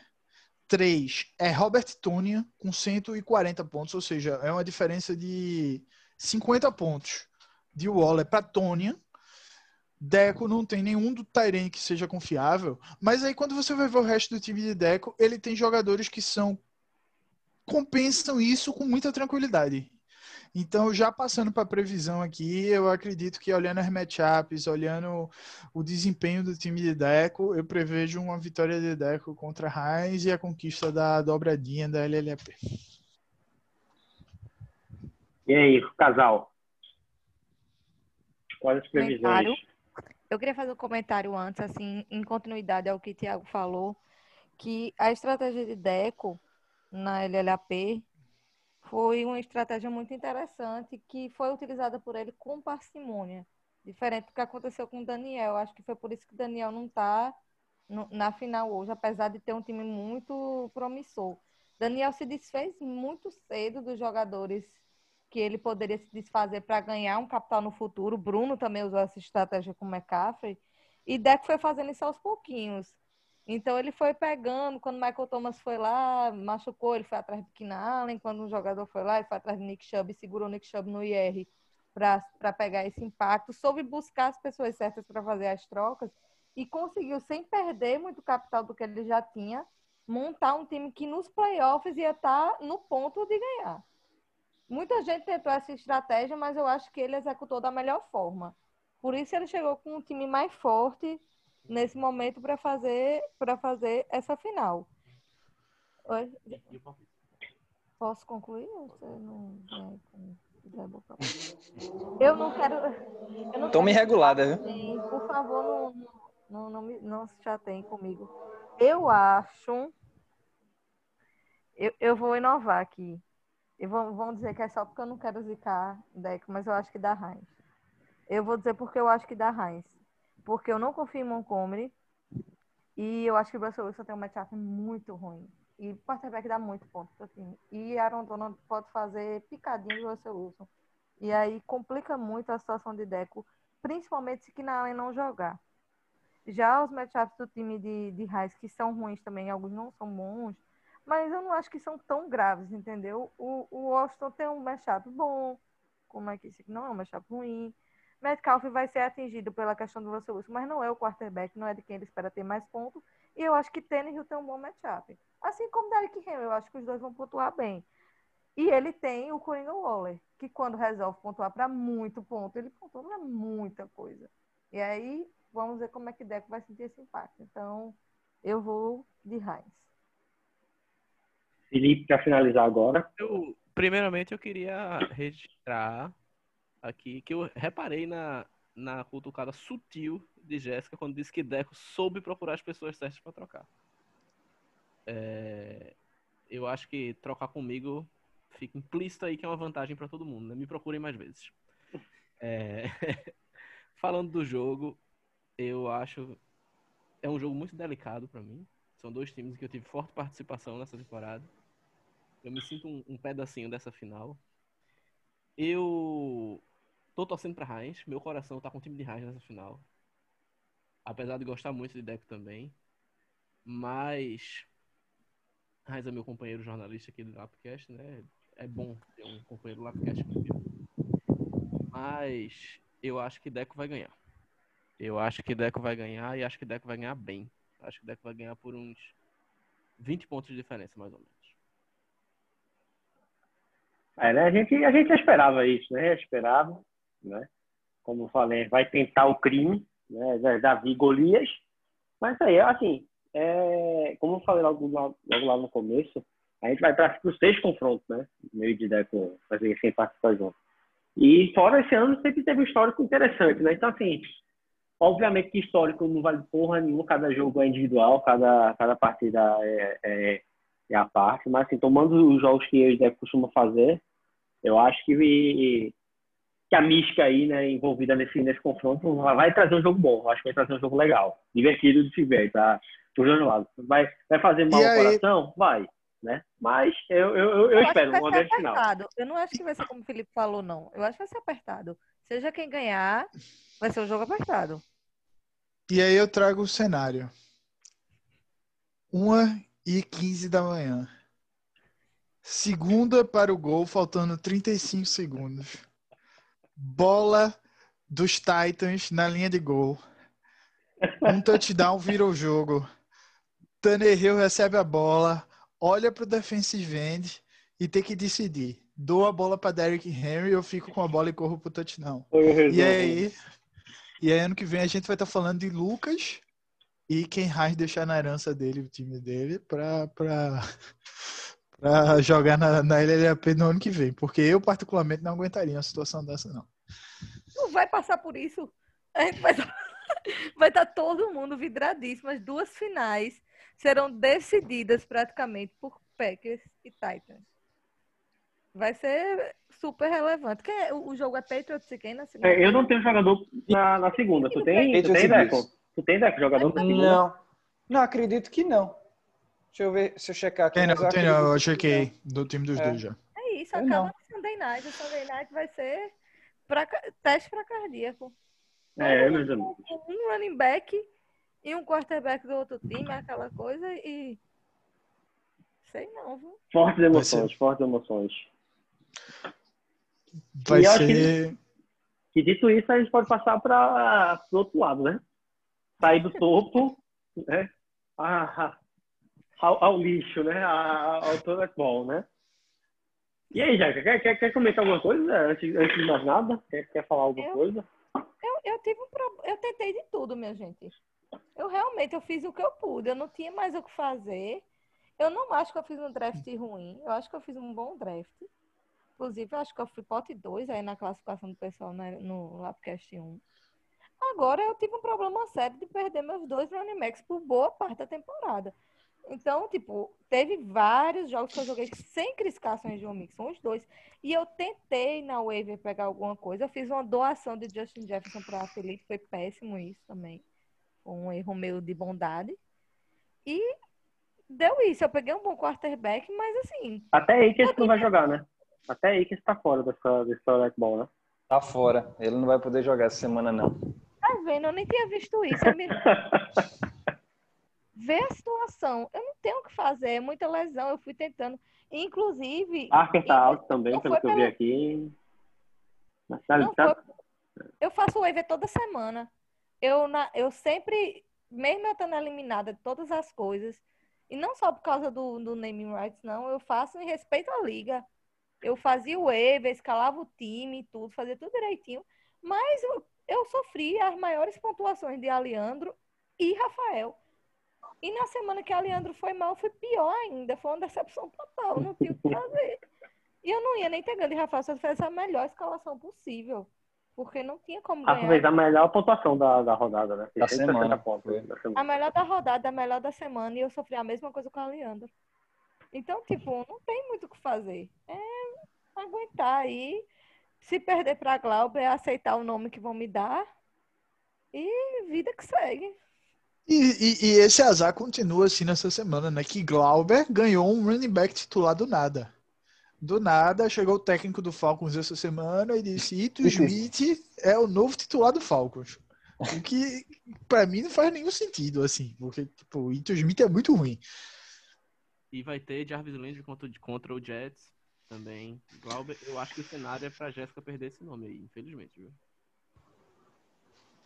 3 é Robert Tonia com 140 pontos, ou seja, é uma diferença de 50 pontos de Waller para Tonia. Deco não tem nenhum do Tyrene que seja confiável, mas aí quando você vai ver o resto do time de Deco, ele tem jogadores que são compensam isso com muita tranquilidade. Então, já passando para a previsão aqui, eu acredito que olhando as matchups, olhando o desempenho do time de Deco, eu prevejo uma vitória de Deco contra Heinz e a conquista da dobradinha da LLAP. E aí, casal? Quais as previsões? Eu queria fazer um comentário antes, assim, em continuidade ao que o Thiago falou, que a estratégia de Deco na LLAP foi uma estratégia muito interessante que foi utilizada por ele com parcimônia. Diferente do que aconteceu com o Daniel. Acho que foi por isso que o Daniel não está na final hoje, apesar de ter um time muito promissor. Daniel se desfez muito cedo dos jogadores que ele poderia se desfazer para ganhar um capital no futuro. Bruno também usou essa estratégia com o McCaffrey. E Deck foi fazendo isso aos pouquinhos. Então ele foi pegando, quando Michael Thomas foi lá, machucou, ele foi atrás de Keenan Allen, quando um jogador foi lá, ele foi atrás de Nick Chubb, segurou Nick Chubb no IR para pegar esse impacto, soube buscar as pessoas certas para fazer as trocas e conseguiu, sem perder muito capital do que ele já tinha, montar um time que nos playoffs ia estar tá no ponto de ganhar. Muita gente tentou essa estratégia, mas eu acho que ele executou da melhor forma. Por isso ele chegou com um time mais forte, nesse momento para fazer para fazer essa final. Oi? Posso concluir? Você não eu não quero. Eu não Tome regulada, viu? Por favor, não, não, não, não, não se chateiem comigo. Eu acho. Eu, eu vou inovar aqui. E vão, vão dizer que é só porque eu não quero zicar Deco, mas eu acho que dá Heinz. Eu vou dizer porque eu acho que dá Heinz. Porque eu não confio em Montgomery. E eu acho que o Russell Wilson tem um matchup muito ruim. E o quarterback dá muito ponto pro time. E Aaron Donald pode fazer picadinho do Russell Wilson. E aí complica muito a situação de Deco, principalmente se Kinaen não jogar. Já os matchups do time de, de Raiz, que são ruins também, alguns não são bons, mas eu não acho que são tão graves, entendeu? O, o Washington tem um matchup bom, como é que isso não é um matchup ruim. Metcalf vai ser atingido pela questão do Russell Wilson, mas não é o quarterback, não é de quem ele espera ter mais pontos. E eu acho que Tannehill tem um bom matchup. Assim como Derek Henry, eu acho que os dois vão pontuar bem. E ele tem o Coringa Waller, que quando resolve pontuar para muito ponto, ele pontua para muita coisa. E aí, vamos ver como é que Deco vai sentir esse impacto. Então, eu vou de Heinz. Felipe, para finalizar agora. Eu, primeiramente, eu queria registrar aqui que eu reparei na, na cutucada sutil de Jéssica quando disse que Deco soube procurar as pessoas certas para trocar. É, eu acho que trocar comigo fica implícito aí que é uma vantagem para todo mundo. Né? Me procurem mais vezes. É, falando do jogo, eu acho é um jogo muito delicado para mim. São dois times que eu tive forte participação nessa temporada. Eu me sinto um, um pedacinho dessa final. Eu tô torcendo para Heinz. Meu coração tá com o time de Heinz nessa final. Apesar de gostar muito de Deco também. Mas Heinz é meu companheiro jornalista aqui do Lapcast, né? É bom ter um companheiro Lapcast comigo. Mas eu acho que Deco vai ganhar. Eu acho que Deco vai ganhar e acho que Deco vai ganhar bem. Acho que Deco vai ganhar por uns 20 pontos de diferença, mais ou menos. É, né? A gente, a gente esperava isso, né? Esperava, né? Como eu falei, vai tentar o crime, né? Davi Golias. Mas aí, assim, é, como eu falei logo, logo, logo lá no começo, a gente vai para os seis confrontos, né? Meio de Deco fazer sem participação. E fora esse ano sempre teve um histórico interessante, né? Então, assim, obviamente que histórico não vale porra nenhuma, cada jogo é individual, cada, cada partida é, é, é a parte, mas assim, tomando os jogos que eles Deco costuma fazer, eu acho que, que a mística aí, né, envolvida nesse, nesse confronto vai trazer um jogo bom, acho que vai trazer um jogo legal, divertido de se ver, tá? Por dois lados. Vai, vai fazer mal ao coração? Vai né? Mas eu, eu, eu, eu espero uma grande final. Eu não acho que vai ser como o Felipe falou, não. Eu acho que vai ser apertado. Seja quem ganhar, vai ser um jogo apertado. E aí eu trago o cenário. 1 e 15 da manhã. Segunda para o gol, faltando 35 segundos. Bola dos Titans na linha de gol. Um touchdown vira o jogo. Tannehill recebe a bola olha para o defensive end e tem que decidir. Dou a bola para Derrick Henry ou fico com a bola e corro pro touchdown. E aí, e aí ano que vem a gente vai estar tá falando de Lucas e quem Heinz deixar na herança dele, o time dele, para para para jogar na, na LLAP no ano que vem, porque eu particularmente não aguentaria uma situação dessa não. Não vai passar por isso. A gente vai vai estar tá todo mundo vidradíssimo as duas finais serão decididas praticamente por Packers e Titans. Vai ser super relevante. Quem é, o jogo é Patriots e quem na segunda? É, eu não tenho jogador na, na segunda. Tu tem, tu tem Deco? Tu tem Deco jogador na segunda? Não. Não, acredito que não. Deixa eu ver, se eu checar aqui. Tem não, tem não. Eu chequei do time dos é. dois já. É isso, acaba no Sunday Night. O Sunday Night vai ser pra, teste para cardíaco. É, meus amigos. Um running back e um quarterback do outro time, aquela coisa, e. Sei não, viu? Fortes emoções, fortes emoções. Vai ser. Que, que, dito isso, a gente pode passar para o outro lado, né? Sair do topo, né? A, ao, ao, lixo, né? A, ao toiletball, né? E aí, Jaca, quer, quer, quer comentar alguma coisa antes, antes de mais nada? Quer, quer falar alguma eu, coisa? Eu, eu tive um pro... Eu tentei de tudo, minha gente. Eu realmente eu fiz o que eu pude. Eu não tinha mais o que fazer. Eu não acho que eu fiz um draft ruim. Eu acho que eu fiz um bom draft. Inclusive, eu acho que eu fui pote 2 aí na classificação do pessoal né, no Lapcast 1. Agora eu tive um problema sério de perder meus dois running backs por boa parte da temporada. Então, tipo, teve vários jogos que eu joguei sem Chris Carson e Joe Mixon, os dois. E eu tentei na waiver pegar alguma coisa. Eu fiz uma doação de Justin Jefferson para Felipe, foi péssimo isso também. Foi um erro meu de bondade. E deu isso. Eu peguei um bom quarterback, mas assim. Até aí que esse não vai jogar, né? Até aí que está fora dessa, desse Select Ball, né? Tá fora. Ele não vai poder jogar essa semana, não. Tá vendo? Eu nem tinha visto isso. Eu me... Vê a situação. Eu não tenho o que fazer. É muita lesão. Eu fui tentando. Inclusive. Parker tá alto também, pelo que eu vi aqui. Mas tá, Não tá... foi- Eu faço o waiver toda semana. Eu, na, eu sempre, mesmo eu estando eliminada de todas as coisas, e não só por causa do, do naming rights, não, eu faço em respeito à liga. Eu fazia o waiver, escalava o time tudo, fazia tudo direitinho, mas eu, eu sofri as maiores pontuações de Aleandro e Rafael. E na semana que Aleandro foi mal, foi pior ainda. Foi uma decepção total. Não tinha o que fazer. E eu não ia nem ter ganho de Rafael se eu fizesse a melhor escalação possível. Porque não tinha como ganhar. fez a melhor pontuação da, da rodada, né? Da 660 semana, pontos da semana. A melhor da rodada, a melhor da semana. E eu sofri a mesma coisa com a Leandro. Então, tipo, não tem muito o que fazer. É aguentar aí. Se perder pra Glauber, é aceitar o nome que vão me dar. E vida que segue. E, e- e esse azar continua assim nessa semana, né? Que Glauber ganhou um running back titular do nada. Do nada, chegou o técnico do Falcons essa semana e disse: Ito Smith é o novo titular do Falcons. O que, pra mim, não faz nenhum sentido, assim. Porque, tipo, o Ito Smith é muito ruim. E vai ter Jarvis Landry contra, contra o Jets também. Glauber, eu acho que o cenário é pra Jéssica perder esse nome aí, infelizmente, viu?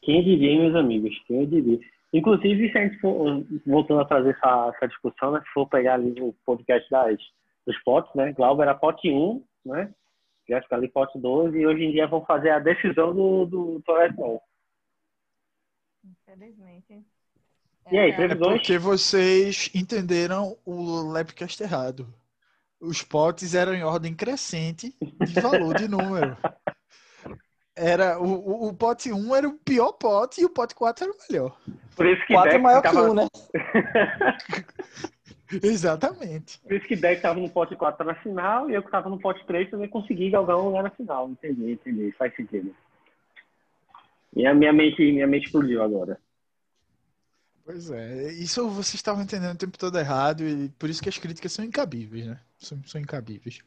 Quem diria, meus amigos? Quem diria? Inclusive, se a gente for, voltando a trazer essa, essa discussão, né? Se for pegar ali o podcast das, dos potes, né? Glauber era pote 1, né? Jéssica ali pote 12, e hoje em dia vão fazer a decisão do, do Torres Ball. Infelizmente. E aí, É, É porque vocês entenderam o Labcast errado. Os potes eram em ordem crescente de valor de número. Era, o, o, o pote 1 era o pior pote e o pote 4 era o melhor. Por isso que 4 é Deck maior que ficava- um, né? Exatamente. Por isso que Deck tava no pote 4 na final e eu que tava no pote 3 também consegui galgar um lugar na final. Entendi, entendi. Faz sentido. E a minha mente, minha mente explodiu agora. Pois é, isso vocês estavam entendendo o tempo todo errado e por isso que as críticas são incabíveis, né? São, são incabíveis.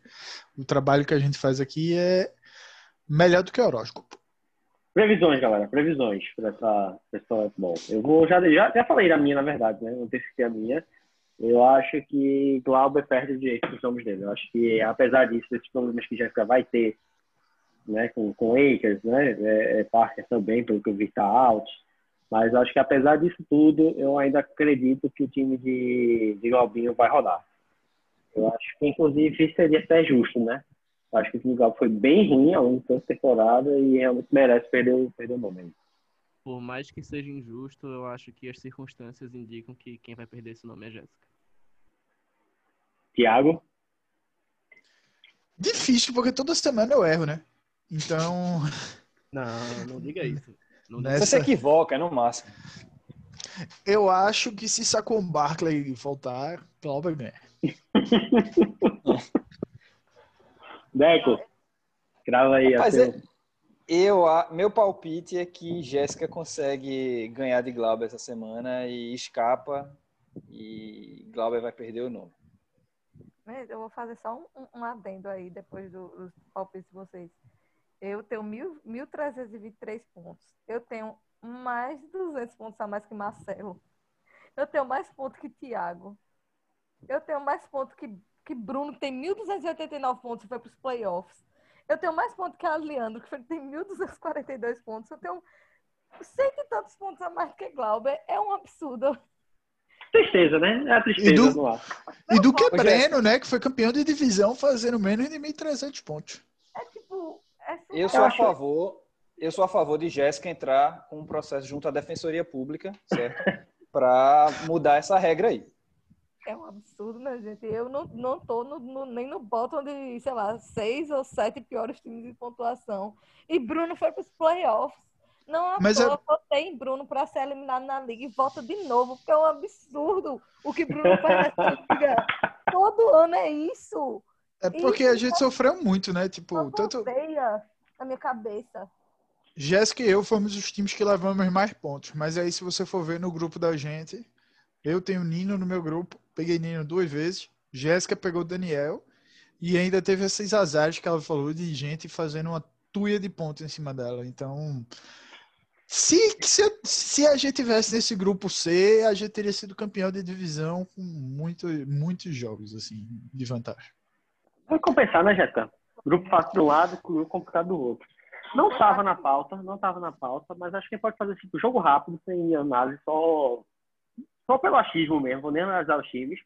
O trabalho que a gente faz aqui é melhor do que horóscopo. Previsões, galera. Previsões para essa pessoa bom. Eu vou já, já já falei da minha, na verdade, né? Eu antecipei a minha. Eu acho que Glauber perde o direito dos nomes dele. Eu acho que, apesar disso, desses problemas que Jéssica vai ter, né, com, com Akers, né, é, é, Parker também, pelo que eu vi, tá alto. Mas acho que, apesar disso tudo, eu ainda acredito que o time de, de Glaubinho vai rodar. Eu acho que, inclusive, seria até justo, né? Acho que o Glauber foi bem ruim ao longo de toda a temporada e realmente merece perder, o- perder o nome. aí. Por mais que seja injusto, eu acho que as circunstâncias indicam que quem vai perder esse nome é Jéssica. Tiago? Difícil, porque toda semana eu erro, né? Então, Não, não diga isso. Não Nessa- Você se equivoca, é no máximo. eu acho que se Saquon Barkley voltar, Glauber ganha. Deco? Crava aí. A é- eu, a- meu palpite é que Jéssica consegue ganhar de Glauber essa semana e escapa e Glauber vai perder o nome. Mas Eu vou fazer só um, um- adendo aí, depois do- dos palpites de vocês. Eu tenho mil- 1.323 pontos. Eu tenho mais de 200 pontos a mais que Marcelo. Eu tenho mais pontos que Thiago. Eu tenho mais pontos que, que Bruno, tem 1.289 pontos e foi para os playoffs. Eu tenho mais pontos que a Leandro, que tem 1.242 pontos. Eu tenho cento e tantos pontos a mais que Glauber. É um absurdo. Tristeza, né? É a tristeza E do- no ar. E do que Ô, Breno, né? Que foi campeão de divisão fazendo menos de 1.300 pontos. É tipo. É Eu sou a favor, eu sou a favor de Jéssica entrar com um processo junto à Defensoria Pública, certo? Para mudar essa regra aí. É um absurdo, né, gente? Eu não, não tô no, no- nem no bottom de, sei lá, seis ou sete piores times de pontuação. E Bruno foi para os playoffs. Não, à Mas toa, é- eu votei em Bruno para ser eliminado na liga e volta de novo, porque é um absurdo o que Bruno faz nessa liga. Todo ano é isso. É porque a gente sofreu muito, né? Tipo, tanto veia na minha cabeça. Jéssica e eu fomos os times que levamos mais pontos. Mas aí, se você for ver no grupo da gente, eu tenho Nino no meu grupo, peguei Nino duas vezes, Jéssica pegou Daniel, e ainda teve esses azares que ela falou de gente fazendo uma tuia de pontos em cima dela. Então, se, se, se a gente tivesse nesse grupo C, a gente teria sido campeão de divisão com muito, muitos jogos assim de vantagem. Vai compensar, né, Jéssica? Grupo fácil um lado, grupo complicado do outro. Não estava na pauta, não estava na pauta, mas acho que pode fazer tipo, jogo rápido, sem análise, só, só pelo achismo mesmo, vou nem analisar os times.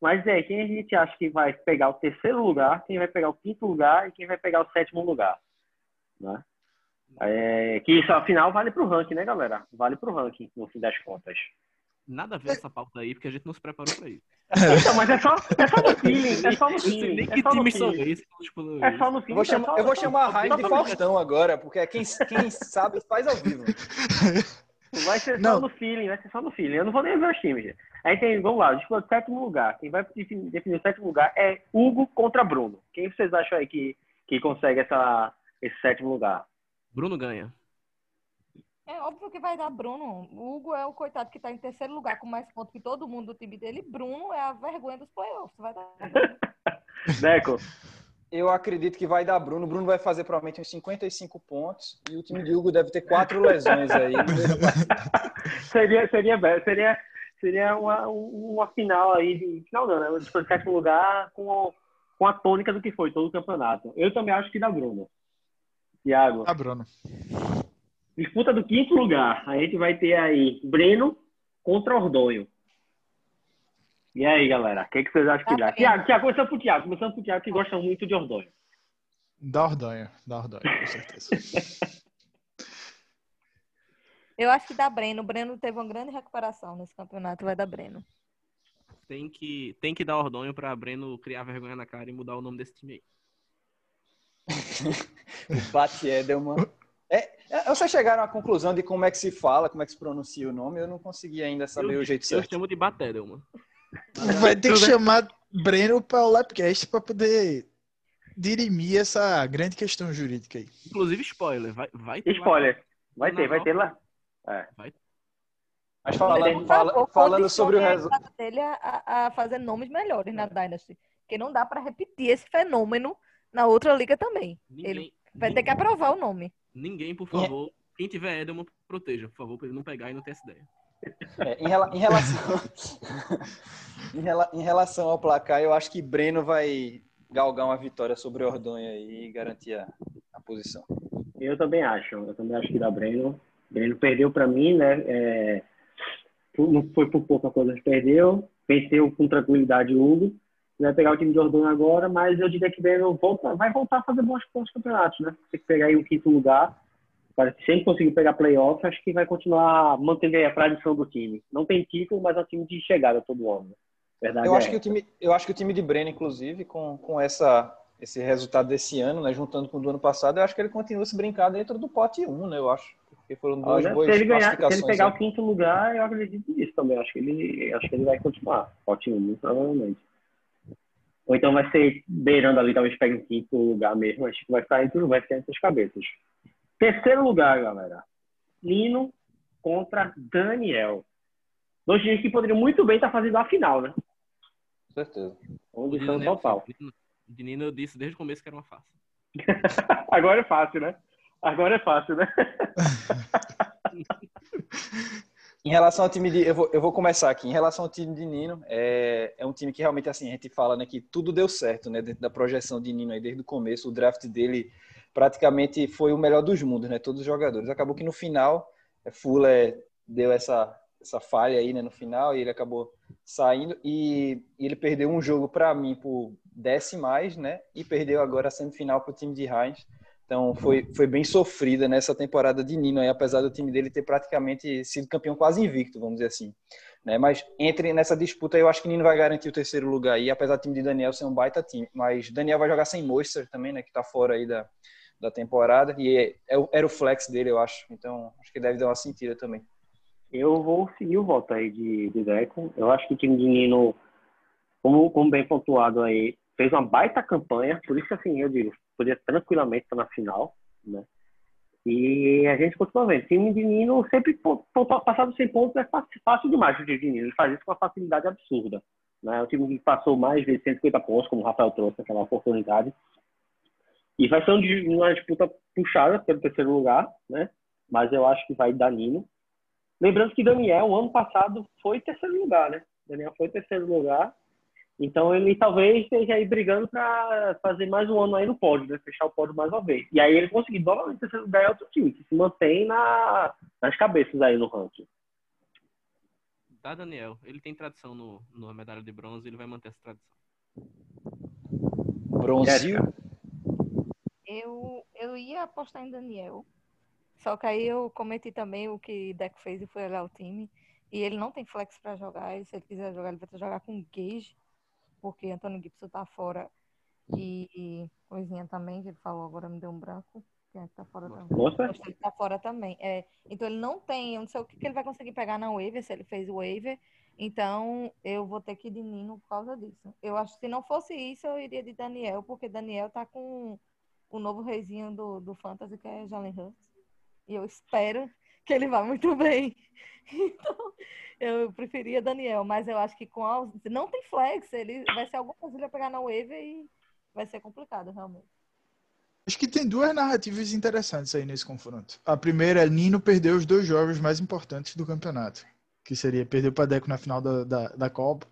Mas é, quem a gente acha que vai pegar o terceiro lugar, quem vai pegar o quinto lugar e quem vai pegar o sétimo lugar. Né? É, que isso, afinal, vale para o ranking, né, galera? Vale para o ranking, no fim das contas. Nada a ver essa pauta aí, porque a gente não se preparou pra isso. Então, mas é só, é só no feeling, é só no Eu feeling. nem É que só no times são esses. tipo, É só no Eu feeling. vou, é chamar, só- eu vou chamar a Raid de Faustão agora, porque é quem, quem sabe faz ao vivo. Vai ser Não. só no feeling, vai ser só no feeling. Eu não vou nem ver os times. gente. Aí tem, vamos lá, disputa sétimo lugar. Quem vai definir, definir o sétimo lugar é Hugo contra Bruno. Quem vocês acham aí que, que consegue essa, esse sétimo lugar? Bruno ganha. É óbvio que vai dar Bruno. O Hugo é o coitado que tá em terceiro lugar com mais pontos que todo mundo do time dele. Bruno é a vergonha dos playoffs. Vai dar. Deco, Eu acredito que vai dar Bruno. Bruno vai fazer provavelmente uns 55 pontos. E o time de Hugo deve ter quatro lesões aí. seria, seria, seria, seria uma, uma final aí, de, final não, né? Do sétimo lugar com, com a tônica do que foi todo o campeonato. Eu também acho que dá Bruno. Tiago. Ah, Bruno. Disputa do quinto lugar. A gente vai ter aí Breno contra Ordonho. E aí, galera? O que, que vocês acham que Tá dá? Tiago, Tiago, começando pro Tiago. Começando pro Tiago, que gosta muito de Ordonho. Da Ordanha, da Ordanha, com certeza. Eu acho que dá Breno. O Breno teve uma grande recuperação nesse campeonato. Vai dar Breno. Tem que, tem que dar ordonho pra Breno criar vergonha na cara e mudar o nome desse time aí. O Pat Edelman. É, é, vocês chegaram à conclusão de como é que se fala, como é que se pronuncia o nome? Eu não consegui ainda saber eu, o jeito eu certo. chamo de Batédel, mano. Vai ter que chamar Breno para o Lapcast para poder dirimir essa grande questão jurídica aí. Inclusive, spoiler. Vai, vai ter lá- Spoiler. Vai ter, vai ter lá. Mas falando, fala- falando sobre o resultado. dele a, a- fazer nomes melhores na Dynasty. Porque não dá pra repetir esse fenômeno na outra liga também. Ninguém, Ele vai ter que aprovar o nome. ninguém, por favor. Quem tiver Edelman, proteja, por favor, pra ele não pegar e não ter essa ideia. É, em, rela- em relação, em, rela- em relação ao placar, eu acho que Breno vai galgar uma vitória sobre Ordonha e garantir a, a posição. Eu também acho. Eu também acho que dá Breno. Breno perdeu para mim, né? É, não foi por pouca coisa que perdeu. Venceu com tranquilidade o Hugo. Vai pegar o time de Ordonho agora, mas eu diria que Breno volta, vai voltar a fazer bons, bons campeonatos, né? Tem que pegar aí o quinto lugar. Que sempre conseguiu pegar playoff, acho que vai continuar mantendo aí a tradição do time. Não tem título, mas é um time de chegada todo ano. Verdade Eu é acho que o time, eu acho que o time de Breno, inclusive, com, com essa, esse resultado desse ano, né, juntando com o do ano passado, eu acho que ele continua se brincar dentro do pote 1, né? Eu acho. Porque foram duas Olha, boas se ele ganhar, se ele pegar né? o quinto lugar, eu acredito nisso também. Acho que ele, acho que ele vai continuar. Pote 1, muito provavelmente. Ou então vai ser beirando ali, talvez pegue o quinto lugar mesmo. Acho que vai ficar entre, vai ficar entre as cabeças. Terceiro lugar, galera. Nino contra Daniel. Dois times que poderiam muito bem estar fazendo a final, né? Com certeza. Onde O são Nino- total. O Nino eu disse desde o começo que era uma farsa. Agora é fácil, né? Agora é fácil, né? Em relação ao time de. Eu vou, eu vou começar aqui. Em relação ao time de Nino, é, é um time que realmente, assim, a gente fala né, que tudo deu certo, né? Dentro da projeção de Nino aí desde o começo. O draft dele praticamente foi o melhor dos mundos, né? Todos os jogadores. Acabou que no final, é, Fuller deu essa, essa falha aí, né? No final, e ele acabou saindo. E, e ele perdeu um jogo para mim por decimais, né? E perdeu agora a semifinal para o time de Heinz. Então foi, foi bem sofrida nessa temporada de Nino, aí, apesar do time dele ter praticamente sido campeão quase invicto, vamos dizer assim. Né? Mas entre nessa disputa, eu acho que Nino vai garantir o terceiro lugar aí, apesar do time de Daniel ser um baita time. Mas Daniel vai jogar sem Moister também, né? Que tá fora aí da, da temporada. E é, é, era o flex dele, eu acho. Então, acho que deve dar uma sentida também. Eu vou seguir o voto aí de, de Deco. Eu acho que o time de Nino, como, como bem pontuado aí, fez uma baita campanha. Por isso, assim, eu digo, podia tranquilamente estar na final, né? E a gente continua vendo. O time de Nino sempre passado 100 pontos é fácil, fácil demais o time de Nino. Ele faz isso com uma facilidade absurda. Né? O time que passou mais de 150 pontos, como o Rafael trouxe aquela oportunidade. E vai ser uma disputa puxada pelo terceiro lugar, né? Mas eu acho que vai dar Nino. Lembrando que Daniel, ano passado, foi terceiro lugar, né? Daniel foi terceiro lugar então ele talvez esteja aí brigando para fazer mais um ano aí no pódio, né? Fechar o pódio mais uma vez. E aí ele conseguir novamente terceiro lugar é outro time, que se mantém na, nas cabeças aí no ranking. Tá, Daniel. Ele tem tradição no, no medalha de bronze, ele vai manter essa tradição. Bronze? Eu, eu ia apostar em Daniel. Só que aí eu cometi também o que Deco fez e foi olhar o time. E ele não tem flex para jogar. E se ele quiser jogar, ele vai jogar com Gage porque Antônio Gibson tá fora e, e coisinha também, que ele falou agora, me deu um branco. Quem é que tá fora também? Nossa. Ele tá fora também. É, então ele não tem, eu não sei o que, que ele vai conseguir pegar na waiver, se ele fez o waiver. Então eu vou ter que ir de Nino por causa disso. Eu acho que se não fosse isso, eu iria de Daniel, porque Daniel tá com o novo reizinho do, do Fantasy, que é Jalen Hurts. E eu espero que ele vá muito bem. Então, eu preferia Daniel, mas eu acho que com a... não tem flex, ele vai ser alguma coisa pegar na wave e vai ser complicado, realmente. Acho que tem duas narrativas interessantes aí nesse confronto. A primeira é Nino perdeu os dois jogos mais importantes do campeonato, que seria perder para Deco na final da, da, da Copa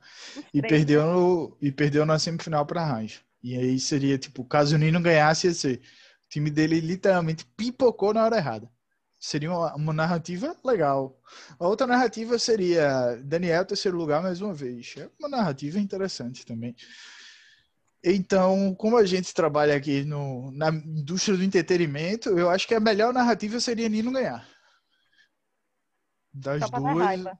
e perdeu, no, e perdeu na semifinal para Rãs. E aí seria tipo, caso o Nino ganhasse, ia ser, o time dele literalmente pipocou na hora errada seria uma, uma, narrativa legal. A outra narrativa seria Daniel terceiro lugar mais uma vez. É uma narrativa interessante também. Então, como a gente trabalha aqui no, na indústria do entretenimento, eu acho que a melhor narrativa seria Nino ganhar. Das duas,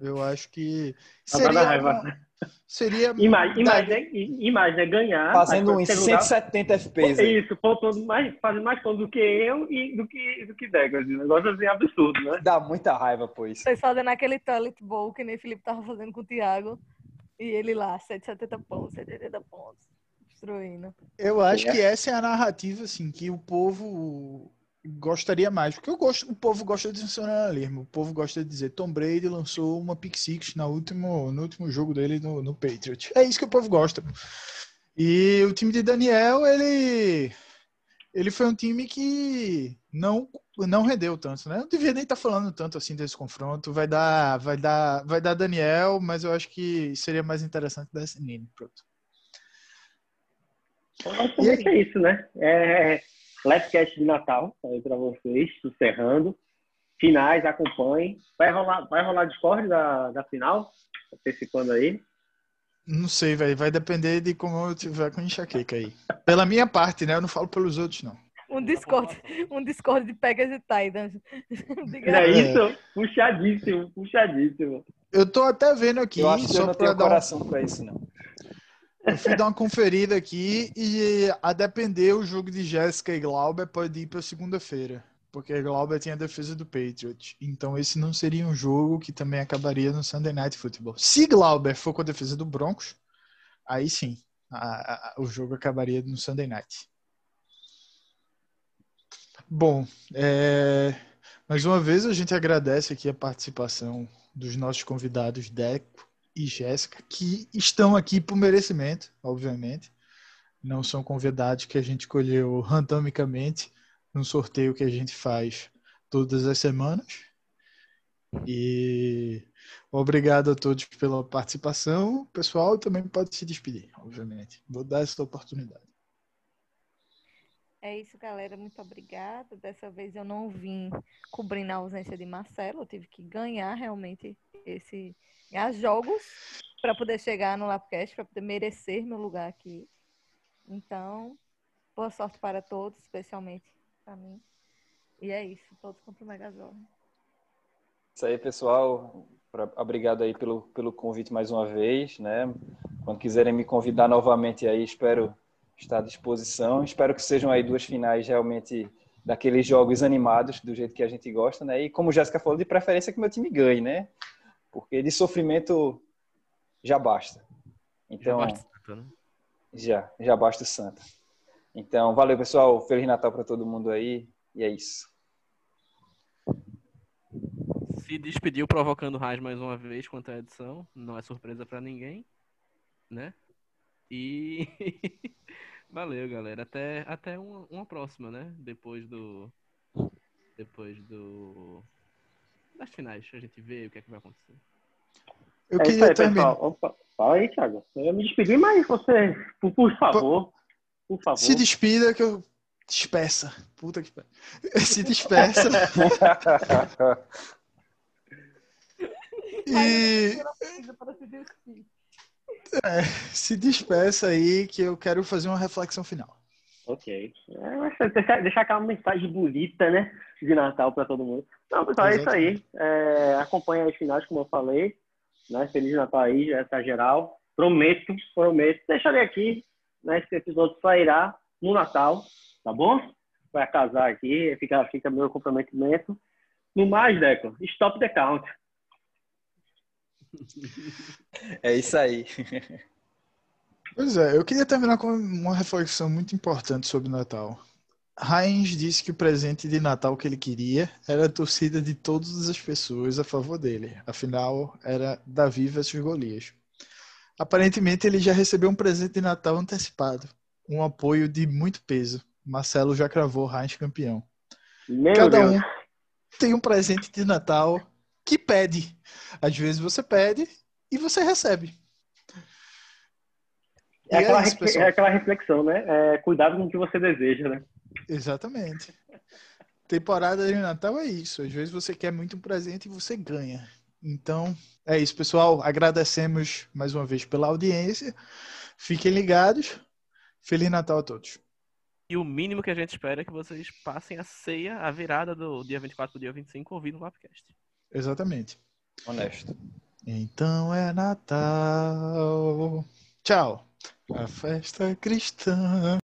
eu acho que seria uma, seria imagem, imagem, imagem ganhar fazendo uns 170 FPS isso pontuando mais fazendo mais pontos do que eu e do que do que Degas um negócio assim absurdo né? Dá muita raiva pois. Vocês fazendo aquele talent bowl que nem Felipe tava fazendo com o Thiago e ele lá 170 pontos 180 pontos destruindo. Eu acho é. que essa é a narrativa assim que o povo gostaria mais, porque eu gosto, o povo gosta de sensacionalismo, o povo gosta de dizer Tom Brady lançou uma pick six no último, no último jogo dele no, no Patriot. É isso que o povo gosta. E o time de Daniel, ele ele foi um time que não não rendeu tanto, né? Não devia nem estar tá falando tanto assim desse confronto. Vai dar vai dar vai dar Daniel, mas eu acho que seria mais interessante dar Nini, pronto. E é isso, né? É, Livecast de Natal aí para vocês, encerrando. Finais, acompanhem. Vai rolar, vai rolar Discord da, da final? Antecipando aí. Não sei, velho. Vai depender de como eu tiver com enxaqueca aí. Pela minha parte, né? Eu não falo pelos outros, não. Um Discord, um Discord de Pegas e Titans. é isso? Puxadíssimo, puxadíssimo. Eu tô até vendo aqui. Eu acho que eu não tenho dar coração um... pra isso, não. Eu fui dar uma conferida aqui e a depender o jogo de Jéssica e Glauber pode ir para segunda-feira, porque Glauber tem a defesa do Patriot. Então esse não seria um jogo que também acabaria no Sunday Night Football. Se Glauber for com a defesa do Broncos, aí sim, a, a, o jogo acabaria no Sunday Night. Bom, é... mais uma vez a gente agradece aqui a participação dos nossos convidados Deco, e Jéssica, que estão aqui por merecimento, obviamente. Não são convidados que a gente escolheu randomicamente num sorteio que a gente faz todas as semanas. E obrigado a todos pela participação. Pessoal também pode se despedir, obviamente. Vou dar essa oportunidade. É isso, galera. Muito obrigada. Dessa vez eu não vim cobrindo a ausência de Marcelo. Eu tive que ganhar realmente esse jogos para poder chegar no Lapcast, para poder merecer meu lugar aqui. Então, boa sorte para todos, especialmente para mim. E é isso, todos contra o Megazord. Isso aí, pessoal. Obrigado aí pelo, pelo convite mais uma vez, né? Quando quiserem me convidar novamente aí, espero está à disposição. Espero que sejam aí duas finais realmente daqueles jogos animados, do jeito que a gente gosta, né? E como o Jéssica falou, de preferência que meu time ganhe, né? Porque de sofrimento já basta. Então, Já basta, né? já, já basta o Santa. Então, valeu, pessoal. Feliz Natal para todo mundo aí. E é isso. Se despediu provocando Raiz mais uma vez quanto à edição. Não é surpresa pra ninguém, né? E valeu, galera. Até, até uma, uma próxima, né? Depois do. Depois do. Das finais. A gente vê o que é que vai acontecer. Eu é isso queria aí, terminar. pessoal. Opa, fala aí, Thiago. Eu ia me despedir, mas você, por, por favor, por favor. Se despida que eu despeça. Puta que pariu. Se despeça. e é, se despeça aí que eu quero fazer uma reflexão final. Ok. É, deixar, deixar aquela mensagem bonita, né? De Natal para todo mundo. Não, pessoal, é isso aí. É, acompanha as finais, como eu falei. Né? Feliz Natal aí, já tá geral. Prometo, prometo. Deixarei aqui, né? Esse episódio sairá no Natal, tá bom? Vai casar aqui, fica, fica meu comprometimento. No mais, Deco, stop the count. É isso aí. Pois é, eu queria terminar com uma reflexão muito importante sobre o Natal. Heinz disse que o presente de Natal que ele queria era a torcida de todas as pessoas a favor dele. Afinal, era Davi versus Golias. Aparentemente, ele já recebeu um presente de Natal antecipado. Um apoio de muito peso. Marcelo já cravou Heinz campeão. Meu Cada Deus. um tem um presente de Natal que pede. Às vezes você pede e você recebe. E É aquela, é isso, é aquela reflexão, né? É, cuidado com o que você deseja, né? Exatamente. Temporada de Natal é isso. Às vezes você quer muito um presente e você ganha. Então, é isso, pessoal. Agradecemos mais uma vez pela audiência. Fiquem ligados. Feliz Natal a todos. E o mínimo que a gente espera é que vocês passem a ceia, a virada do dia 24 pro dia 25 ouvindo o Lapcast. Exatamente. Honesto. Então é Natal. Tchau. A festa cristã.